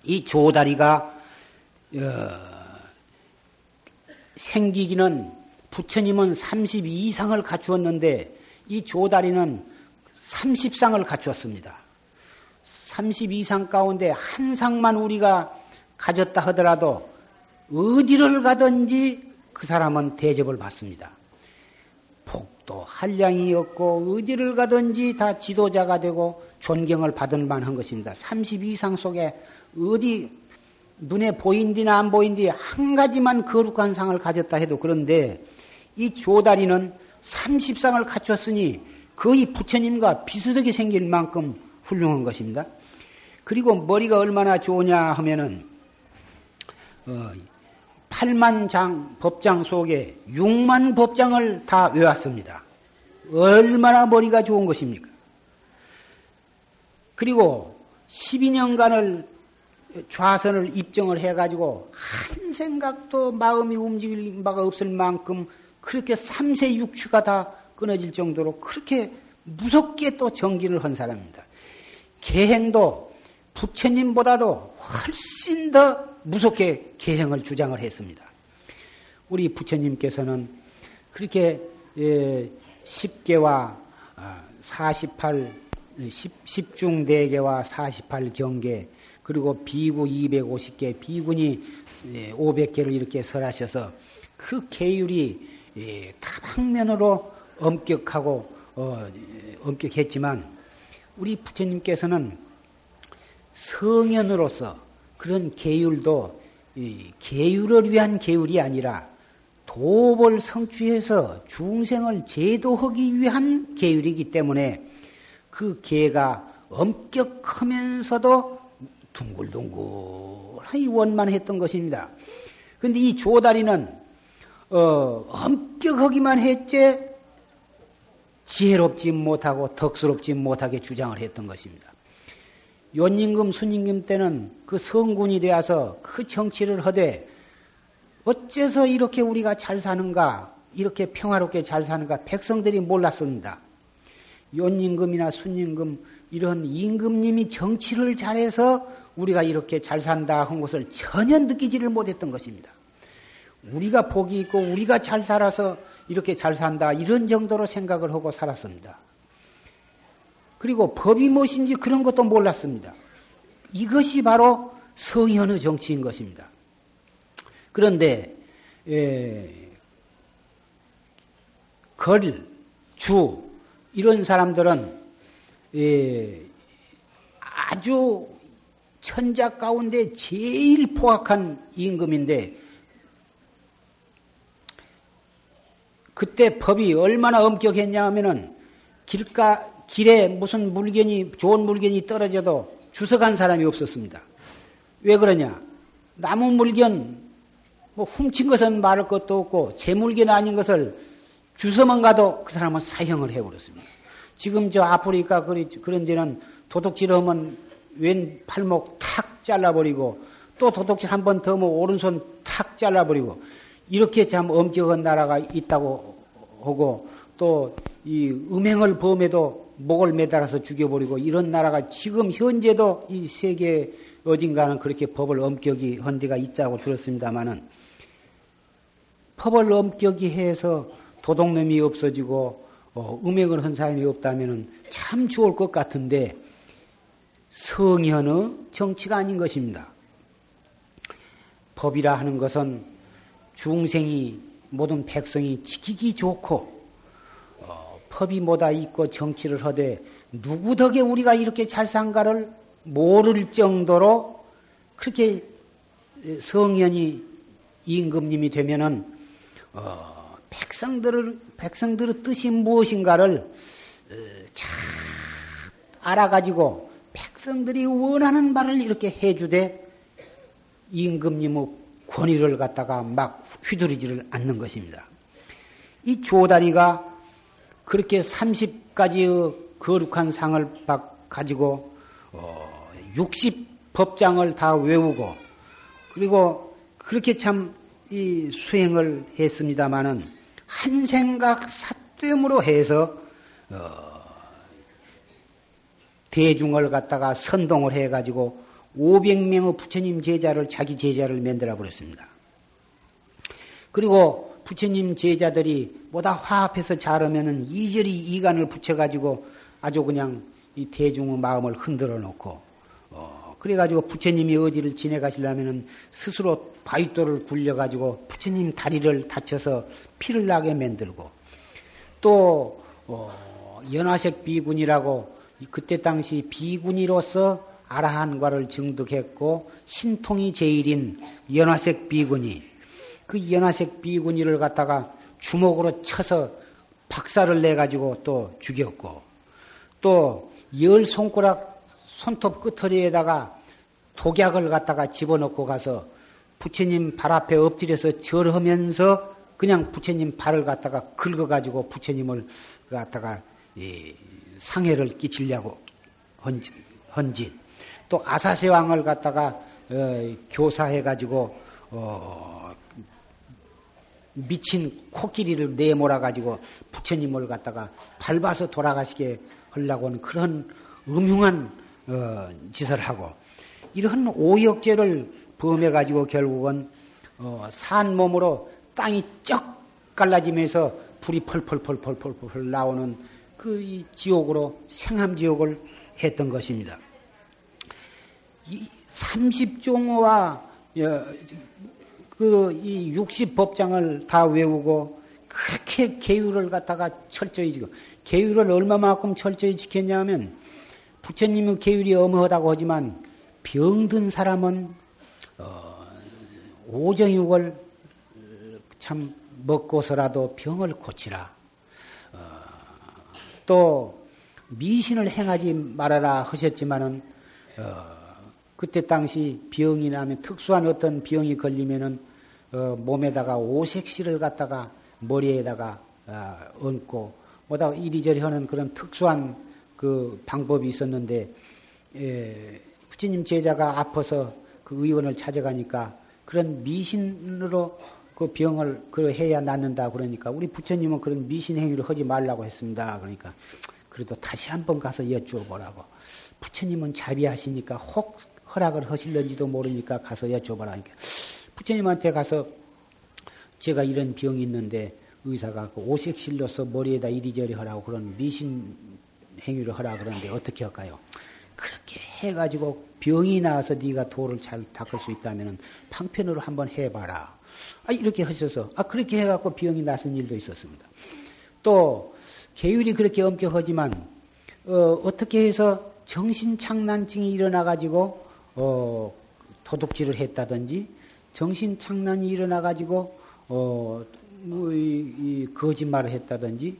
이 조다리가 어, 생기기는 부처님은 32 이상을 갖추었는데 이 조다리는 30상을 갖추었습니다. 30 이상 가운데 한 상만 우리가 가졌다 하더라도 어디를 가든지 그 사람은 대접을 받습니다. 복도 한량이 없고 어디를 가든지 다 지도자가 되고 존경을 받을 만한 것입니다. 30 이상 속에 어디 눈에 보인디나 안 보인디 한 가지만 거룩한 상을 가졌다 해도 그런데 이 조다리는 30상을 갖췄으니 거의 부처님과 비슷하게 생길 만큼 훌륭한 것입니다. 그리고 머리가 얼마나 좋으냐 하면은 어, 8만 장 법장 속에 6만 법장을 다 외웠습니다. 얼마나 머리가 좋은 것입니까? 그리고 12년간을 좌선을 입정을 해가지고 한 생각도 마음이 움직일 바가 없을 만큼 그렇게 3세 육추가 다 끊어질 정도로 그렇게 무섭게 또 정진을 한 사람입니다. 계행도 부처님보다도 훨씬 더 무섭게 계행을 주장을 했습니다. 우리 부처님께서는 그렇게 10개와 48, 10, 중 4개와 48경계, 그리고 비구 250개, 비군이 500개를 이렇게 설하셔서 그 계율이 다방면으로 엄격하고 어, 엄격했지만 우리 부처님께서는 성현으로서 그런 계율도 계율을 위한 계율이 아니라 도벌 성취해서 중생을 제도하기 위한 계율이기 때문에 그 계가 엄격하면서도 둥글둥글하니 원만 했던 것입니다. 그런데 이 조다리는 어, 엄격하기만 했지 지혜롭지 못하고 덕스럽지 못하게 주장을 했던 것입니다. 연임금, 순임금 때는 그 성군이 되어서 그 정치를 하되 어째서 이렇게 우리가 잘 사는가, 이렇게 평화롭게 잘 사는가 백성들이 몰랐습니다. 연임금이나 순임금 이런 임금님이 정치를 잘해서 우리가 이렇게 잘 산다 한 것을 전혀 느끼지를 못했던 것입니다. 우리가 복이 있고 우리가 잘 살아서 이렇게 잘 산다 이런 정도로 생각을 하고 살았습니다. 그리고 법이 무엇인지 그런 것도 몰랐습니다. 이것이 바로 성현의 정치인 것입니다. 그런데 에, 걸, 주 이런 사람들은 예, 아주 천자 가운데 제일 포악한 임금인데 그때 법이 얼마나 엄격했냐 하면은 길가 길에 무슨 물건이 좋은 물건이 떨어져도 주석한 사람이 없었습니다. 왜 그러냐? 나무 물건 뭐 훔친 것은 말할 것도 없고 제 물건 아닌 것을 주서만 가도 그 사람은 사형을 해버렸습니다. 지금 저 아프리카 그런 데는 도둑질 하면 왼 팔목 탁 잘라버리고 또 도둑질 한 번 더 하면 오른손 탁 잘라버리고 이렇게 참 엄격한 나라가 있다고 하고 또 이 음행을 범해도 목을 매달아서 죽여버리고 이런 나라가 지금 현재도 이 세계 어딘가는 그렇게 법을 엄격히 한 데가 있다고 들었습니다마는 법을 엄격히 해서 도둑놈이 없어지고 어, 음행을 한 사람이 없다면 참 좋을 것 같은데 성현의 정치가 아닌 것입니다. 법이라 하는 것은 중생이 모든 백성이 지키기 좋고 어, 법이 뭐다 있고 정치를 하되 누구 덕에 우리가 이렇게 잘 산가를 모를 정도로 그렇게 성현이 임금님이 되면은 어, 백성들을 백성들의 뜻이 무엇인가를 어, 잘 알아가지고 백성들이 원하는 말을 이렇게 해주되 임금님의 권위를 갖다가 막 휘두르지를 않는 것입니다. 이 조다리가 그렇게 30가지의 거룩한 상을 가지고 60 법장을 다 외우고 그리고 그렇게 참 이 수행을 했습니다마는 한 생각 사됨으로 해서 어 대중을 갖다가 선동을 해가지고 500명의 부처님 제자를 자기 제자를 만들어 버렸습니다. 그리고 부처님 제자들이 뭐다 화합해서 잘하면은 이절이 이간을 붙여가지고 아주 그냥 이 대중의 마음을 흔들어 놓고 어, 그래가지고 부처님이 어디를 지내가시려면은 스스로 바위돌을 굴려가지고 부처님 다리를 다쳐서 피를 나게 만들고 또 어, 연화색 비군이라고 그때 당시 비군이로서 아라한과를 증득했고 신통이 제일인 연화색 비군이 그 연화색 비군이를 갖다가 주먹으로 쳐서 박살을 내 가지고 또 죽였고 또 열 손가락 손톱 끝터리에다가 독약을 갖다가 집어넣고 가서 부처님 발 앞에 엎드려서 절하면서 그냥 부처님 발을 갖다가 긁어가지고 부처님을 갖다가 상해를 끼치려고 헌짓. 또 아사세 왕을 갖다가 어, 교사해가지고 어, 미친 코끼리를 내몰아가지고 부처님을 갖다가 밟아서 돌아가시게 하려고 하는 그런 음흉한 어, 짓을 하고 이런 오역죄를 범해가지고 결국은 어, 산 몸으로 땅이 쩍 갈라지면서 불이 펄펄펄펄펄펄 나오는 그 지옥으로 생함지옥을 했던 것입니다. 이 30종과 그이 60법장을 다 외우고 그렇게 계율을 갖다가 철저히 지고 계율을 얼마만큼 철저히 지켰냐면 부처님의 계율이 어머하다고 하지만 병든 사람은 어, 오정육을 참 먹고서라도 병을 고치라. 어, 또 미신을 행하지 말아라 하셨지만은 어, 그때 당시 병이 나면 특수한 어떤 병이 걸리면은 어, 몸에다가 오색실을 갖다가 머리에다가 어, 얹고 뭐다 이리저리 하는 그런 특수한 그 방법이 있었는데 예, 부처님 제자가 아파서 그 의원을 찾아가니까 그런 미신으로 그 병을 그 해야 낫는다 그러니까 우리 부처님은 그런 미신 행위를 하지 말라고 했습니다. 그러니까 그래도 다시 한번 가서 여쭈어 보라고. 부처님은 자비하시니까 혹 허락을 하실런지도 모르니까 가서 여쭤봐라. 부처님한테 가서 제가 이런 병이 있는데 의사가 그 오색실로서 머리에다 이리저리 하라고 그런 미신 행위를 하라 그러는데 어떻게 할까요? 그렇게 해가지고 병이 나와서 네가 도를 잘 닦을 수 있다면 방편으로 한번 해봐라. 아, 이렇게 하셔서 아 그렇게 해갖고 병이 났은 일도 있었습니다. 또 계율이 그렇게 엄격하지만 어, 어떻게 해서 정신착란증이 일어나가지고 어, 도둑질을 했다든지 정신착란이 일어나가지고 어, 뭐, 이, 이 거짓말을 했다든지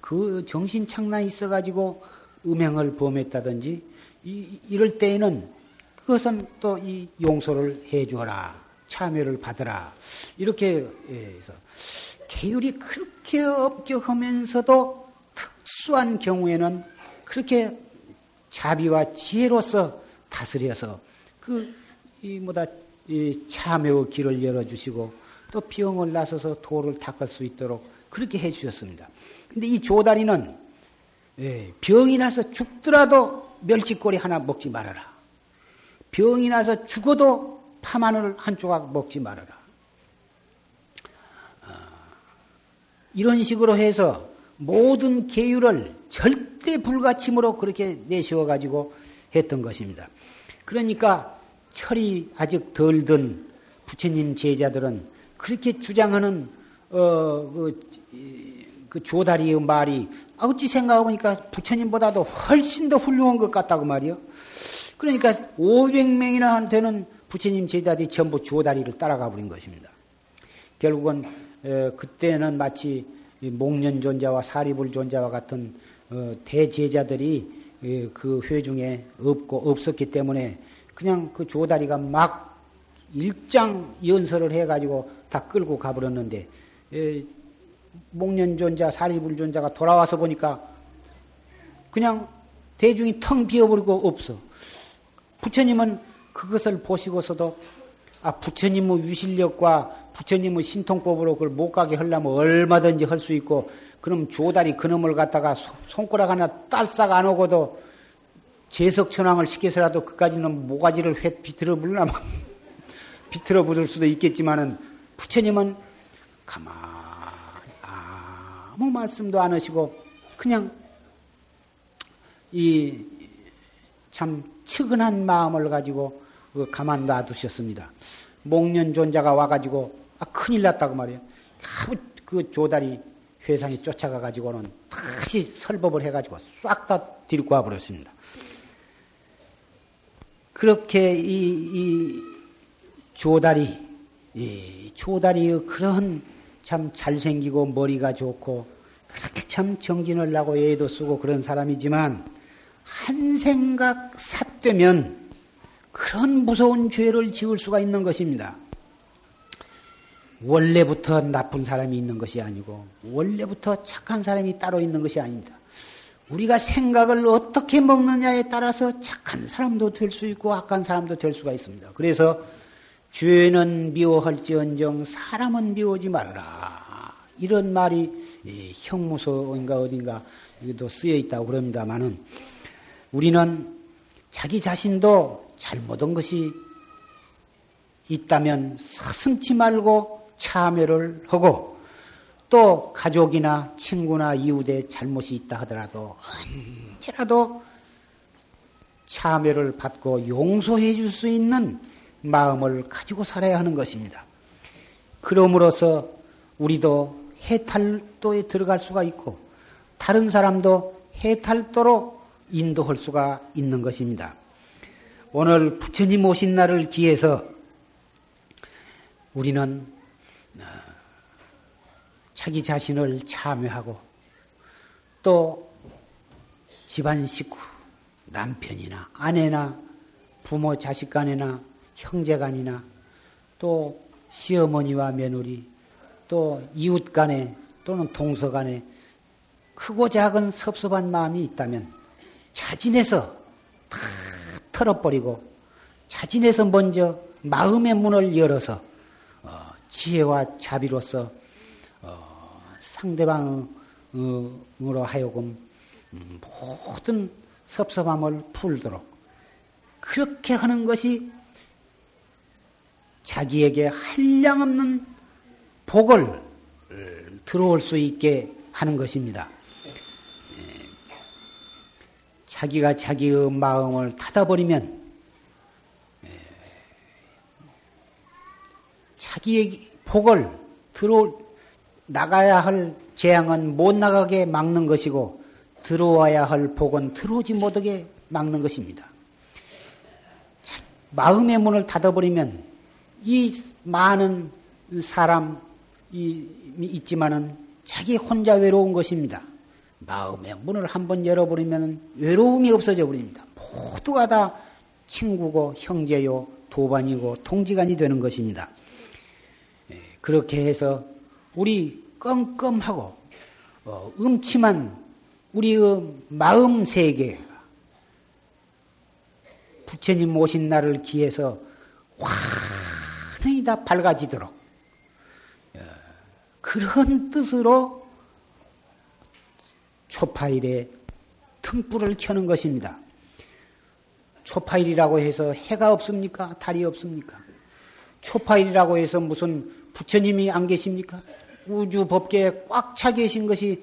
그 정신착란이 있어가지고 음행을 범했다든지 이, 이럴 때에는 그것은 또 이 용서를 해주어라 참여를 받으라 이렇게 해서 계율이 그렇게 엄격하면서도 특수한 경우에는 그렇게 자비와 지혜로서 다스려서 그, 이, 뭐다, 이 참여의 길을 열어주시고 또 병을 나서서 도를 닦을 수 있도록 그렇게 해주셨습니다. 근데 이 조다리는 예, 병이 나서 죽더라도 멸치꼬리 하나 먹지 말아라. 병이 나서 죽어도 파마늘 한 조각 먹지 말아라. 아, 이런 식으로 해서 모든 계율을 절대 불가침으로 그렇게 내세워 가지고 했던 것입니다. 그러니까 철이 아직 덜 든 부처님 제자들은 그렇게 주장하는 어 그 그 조다리의 말이 아 어찌 생각해보니까 부처님보다도 훨씬 더 훌륭한 것 같다고 말이요. 그러니까 500명이나 되는 부처님 제자들이 전부 조다리를 따라가 버린 것입니다. 결국은 에, 그때는 마치 목련존자와 사리불존자와 같은 어, 대제자들이 그 회중에 없고 없었기 때문에 그냥 그 조다리가 막 일장 연설을 해가지고 다 끌고 가버렸는데 목련존자, 사리불존자가 돌아와서 보니까 그냥 대중이 텅 비어버리고 없어. 부처님은 그것을 보시고서도 아 부처님의 위실력과 부처님의 신통법으로 그걸 못 가게 하려면 얼마든지 할 수 있고 그럼 조다리 그놈을 갖다가 손가락 하나 딸싹 안 오고도 제석천왕을 시켜서라도 그까지는 모가지를 회 비틀어 불라면 비틀어 부을 수도 있겠지만은 부처님은 가만 아무 말씀도 안 하시고 그냥 이 참 측은한 마음을 가지고 그 가만 놔두셨습니다. 목련 존자가 와가지고 아 큰일 났다고 말이에요. 그 조다리 회상이 쫓아가 가지고는 다시 설법을 해가지고 싹다 데리고 와버렸습니다. 그렇게 이, 이 조다리, 이 조다리의 그런 참 잘생기고 머리가 좋고 그렇게 참 정진을 나고 애도 쓰고 그런 사람이지만 한 생각 삿되면 그런 무서운 죄를 지을 수가 있는 것입니다. 원래부터 나쁜 사람이 있는 것이 아니고 원래부터 착한 사람이 따로 있는 것이 아닙니다. 우리가 생각을 어떻게 먹느냐에 따라서 착한 사람도 될 수 있고 악한 사람도 될 수가 있습니다. 그래서 죄는 미워할지언정 사람은 미워하지 말아라. 이런 말이 형무소인가 어딘가 쓰여 있다고 그럽니다만은 우리는 자기 자신도 잘못한 것이 있다면 서슴지 말고 참여를 하고 또 가족이나 친구나 이웃에 잘못이 있다 하더라도 언제라도 참여를 받고 용서해 줄 수 있는 마음을 가지고 살아야 하는 것입니다. 그럼으로써 우리도 해탈도에 들어갈 수가 있고 다른 사람도 해탈도로 인도할 수가 있는 것입니다. 오늘 부처님 오신 날을 기해서 우리는 자기 자신을 참여하고 또 집안 식구, 남편이나 아내나 부모 자식 간이나 형제 간이나 또 시어머니와 며느리 또 이웃 간에 또는 동서 간에 크고 작은 섭섭한 마음이 있다면 자진해서 다 털어버리고 자진해서 먼저 마음의 문을 열어서 어, 지혜와 자비로서 상대방으로 하여금 모든 섭섭함을 풀도록 그렇게 하는 것이 자기에게 한량없는 복을 들어올 수 있게 하는 것입니다. 자기가 자기의 마음을 닫아버리면 자기의 복을 들어 나가야 할 재앙은 못 나가게 막는 것이고 들어와야 할 복은 들어오지 못하게 막는 것입니다. 마음의 문을 닫아버리면 이 많은 사람 이 있지만은 자기 혼자 외로운 것입니다. 마음의 문을 한번 열어버리면 외로움이 없어져 버립니다. 모두가 다 친구고 형제요 도반이고 동지간이 되는 것입니다. 예, 그렇게 해서 우리 껌껌하고 어, 음침한 우리의 마음 세계 부처님 오신 날을 기해서 환히 다 밝아지도록 예, 그런 뜻으로 초파일에 등불을 켜는 것입니다. 초파일이라고 해서 해가 없습니까? 달이 없습니까? 초파일이라고 해서 무슨 부처님이 안 계십니까? 우주 법계에 꽉 차 계신 것이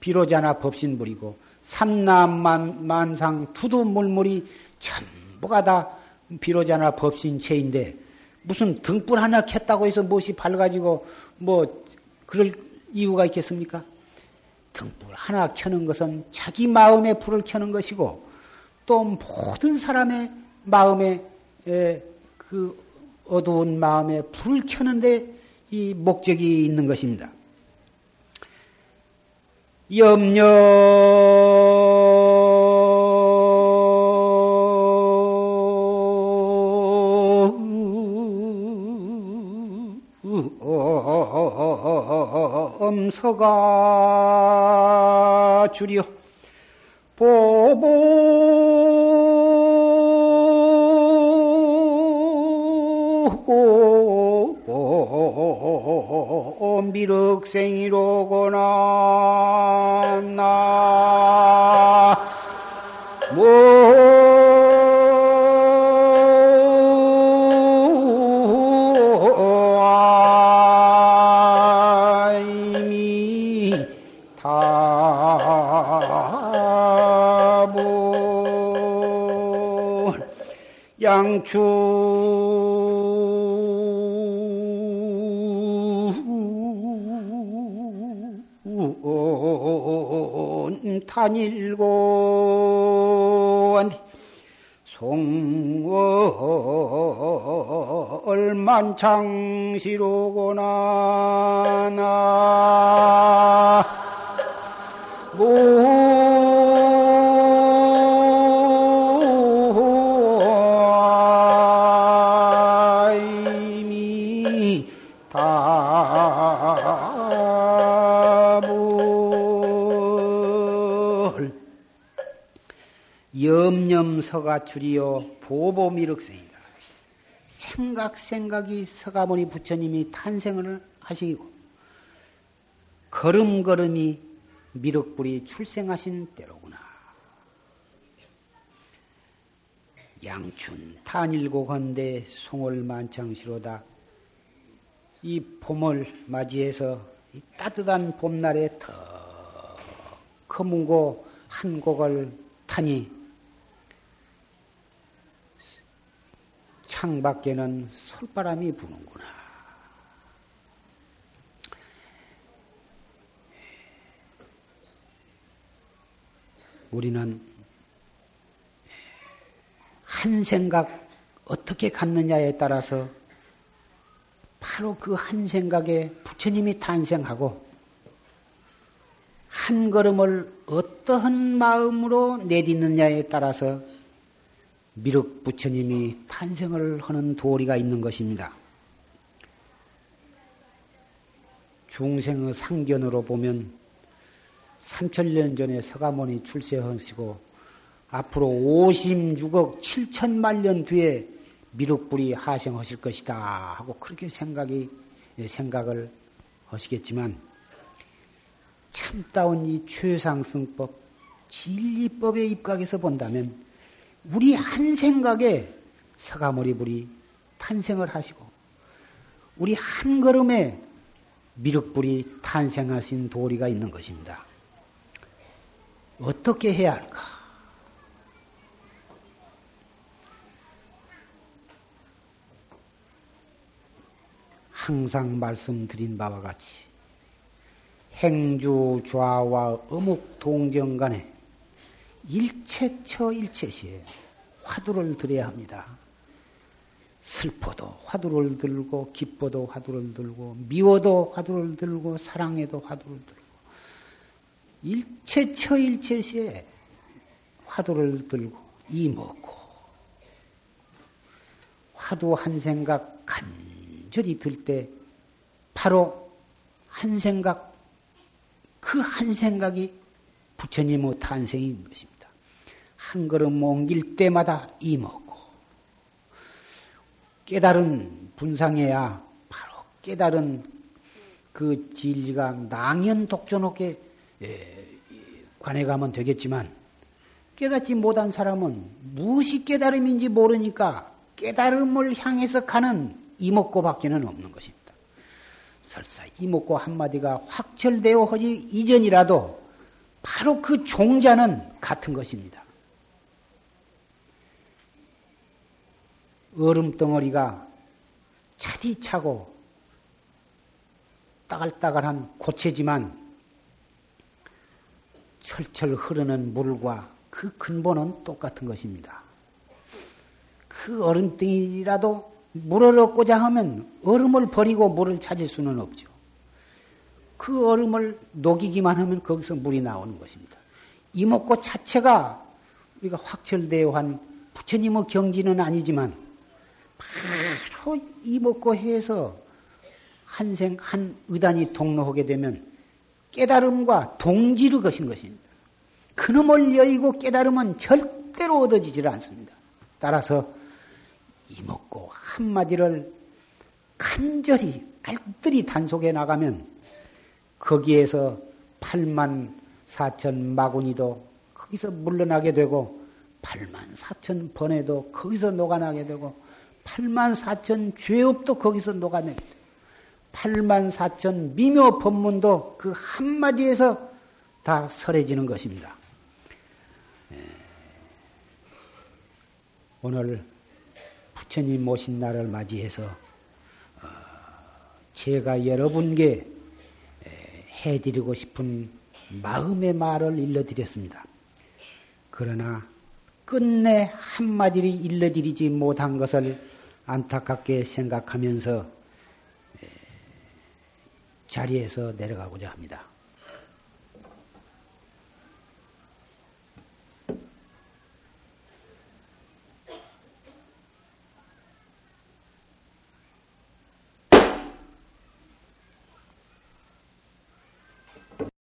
비로자나 법신불이고 삼남만 만상 투두물물이 전부가 다 비로자나 법신체인데 무슨 등불 하나 켰다고 해서 무엇이 밝아지고 뭐 그럴 이유가 있겠습니까? 등불 하나 켜는 것은 자기 마음의 불을 켜는 것이고 또 모든 사람의 마음에 그 어두운 마음에 불을 켜는데 이 목적이 있는 것입니다. 염려 엄서가 주려 보보. 미륵생이로구나 나. 양 추 탄일곤 송월 만창시로 서가 줄이어 보보미륵생이다. 생각 생각이 서가모니 부처님이 탄생을 하시고 걸음걸음이 미륵불이 출생하신 때로구나. 양춘 탄일고 건대 송월 만창시로다. 이 봄을 맞이해서 이 따뜻한 봄날에 더 거문고 한 곡을 타니 창밖에는 솔바람이 부는구나. 우리는 한 생각 어떻게 갖느냐에 따라서 바로 그 한 생각에 부처님이 탄생하고 한 걸음을 어떠한 마음으로 내딛느냐에 따라서 미륵 부처님이 탄생을 하는 도리가 있는 것입니다. 중생의 상견으로 보면 3천년 전에 서가모니 출세하시고 앞으로 56억 7천만 년 뒤에 미륵불이 하생하실 것이다 하고 그렇게 생각이 생각을 하시겠지만 참다운 이 최상승법 진리법의 입각에서 본다면 우리 한 생각에 서가모니 불이 탄생을 하시고 우리 한 걸음에 미륵불이 탄생하신 도리가 있는 것입니다. 어떻게 해야 할까? 항상 말씀드린 바와 같이 행주 좌와 어묵 동정 간에 일체처 일체시에 화두를 들여야 합니다. 슬퍼도 화두를 들고 기뻐도 화두를 들고 미워도 화두를 들고 사랑해도 화두를 들고 일체처 일체시에 화두를 들고 이 먹고 화두 한 생각 간절히 들 때 바로 한 생각 그 한 생각이 부처님의 탄생인 것입니다. 한 걸음 옮길 때마다 이 먹고 깨달은 분상해야 바로 깨달은 그 진리가 낭연 독존하게 예, 관해 가면 되겠지만 깨닫지 못한 사람은 무엇이 깨달음인지 모르니까 깨달음을 향해서 가는 이목고밖에는 없는 것입니다. 설사 이목고 한마디가 확철되어 하지 이전이라도 바로 그 종자는 같은 것입니다. 얼음 덩어리가 차디 차고 따글따글한 고체지만 철철 흐르는 물과 그 근본은 똑같은 것입니다. 그 얼음덩이라도 물을 얻고자 하면 얼음을 버리고 물을 찾을 수는 없죠. 그 얼음을 녹이기만 하면 거기서 물이 나오는 것입니다. 이목고 자체가 우리가 확철되어 한 부처님의 경지는 아니지만 바로 이목고 해서 한생 한 의단이 동로하게 되면 깨달음과 동지를 것인 것입니다. 그놈을 여의고 깨달음은 절대로 얻어지질 않습니다. 따라서 이먹고 한마디를 간절히 알뜰히 단속해 나가면 거기에서 8만 4천 마구니도 거기서 물러나게 되고 8만 4천 번에도 거기서 녹아나게 되고 8만 4천 죄업도 거기서 되고 8만 4천 미묘 법문도 그 한마디에서 다 설해지는 것입니다. 예. 오늘 부처님 모신 날을 맞이해서 어, 제가 여러분께 해드리고 싶은 마음의 말을 일러드렸습니다. 그러나 끝내 한마디를 일러드리지 못한 것을 안타깝게 생각하면서 자리에서 내려가고자 합니다.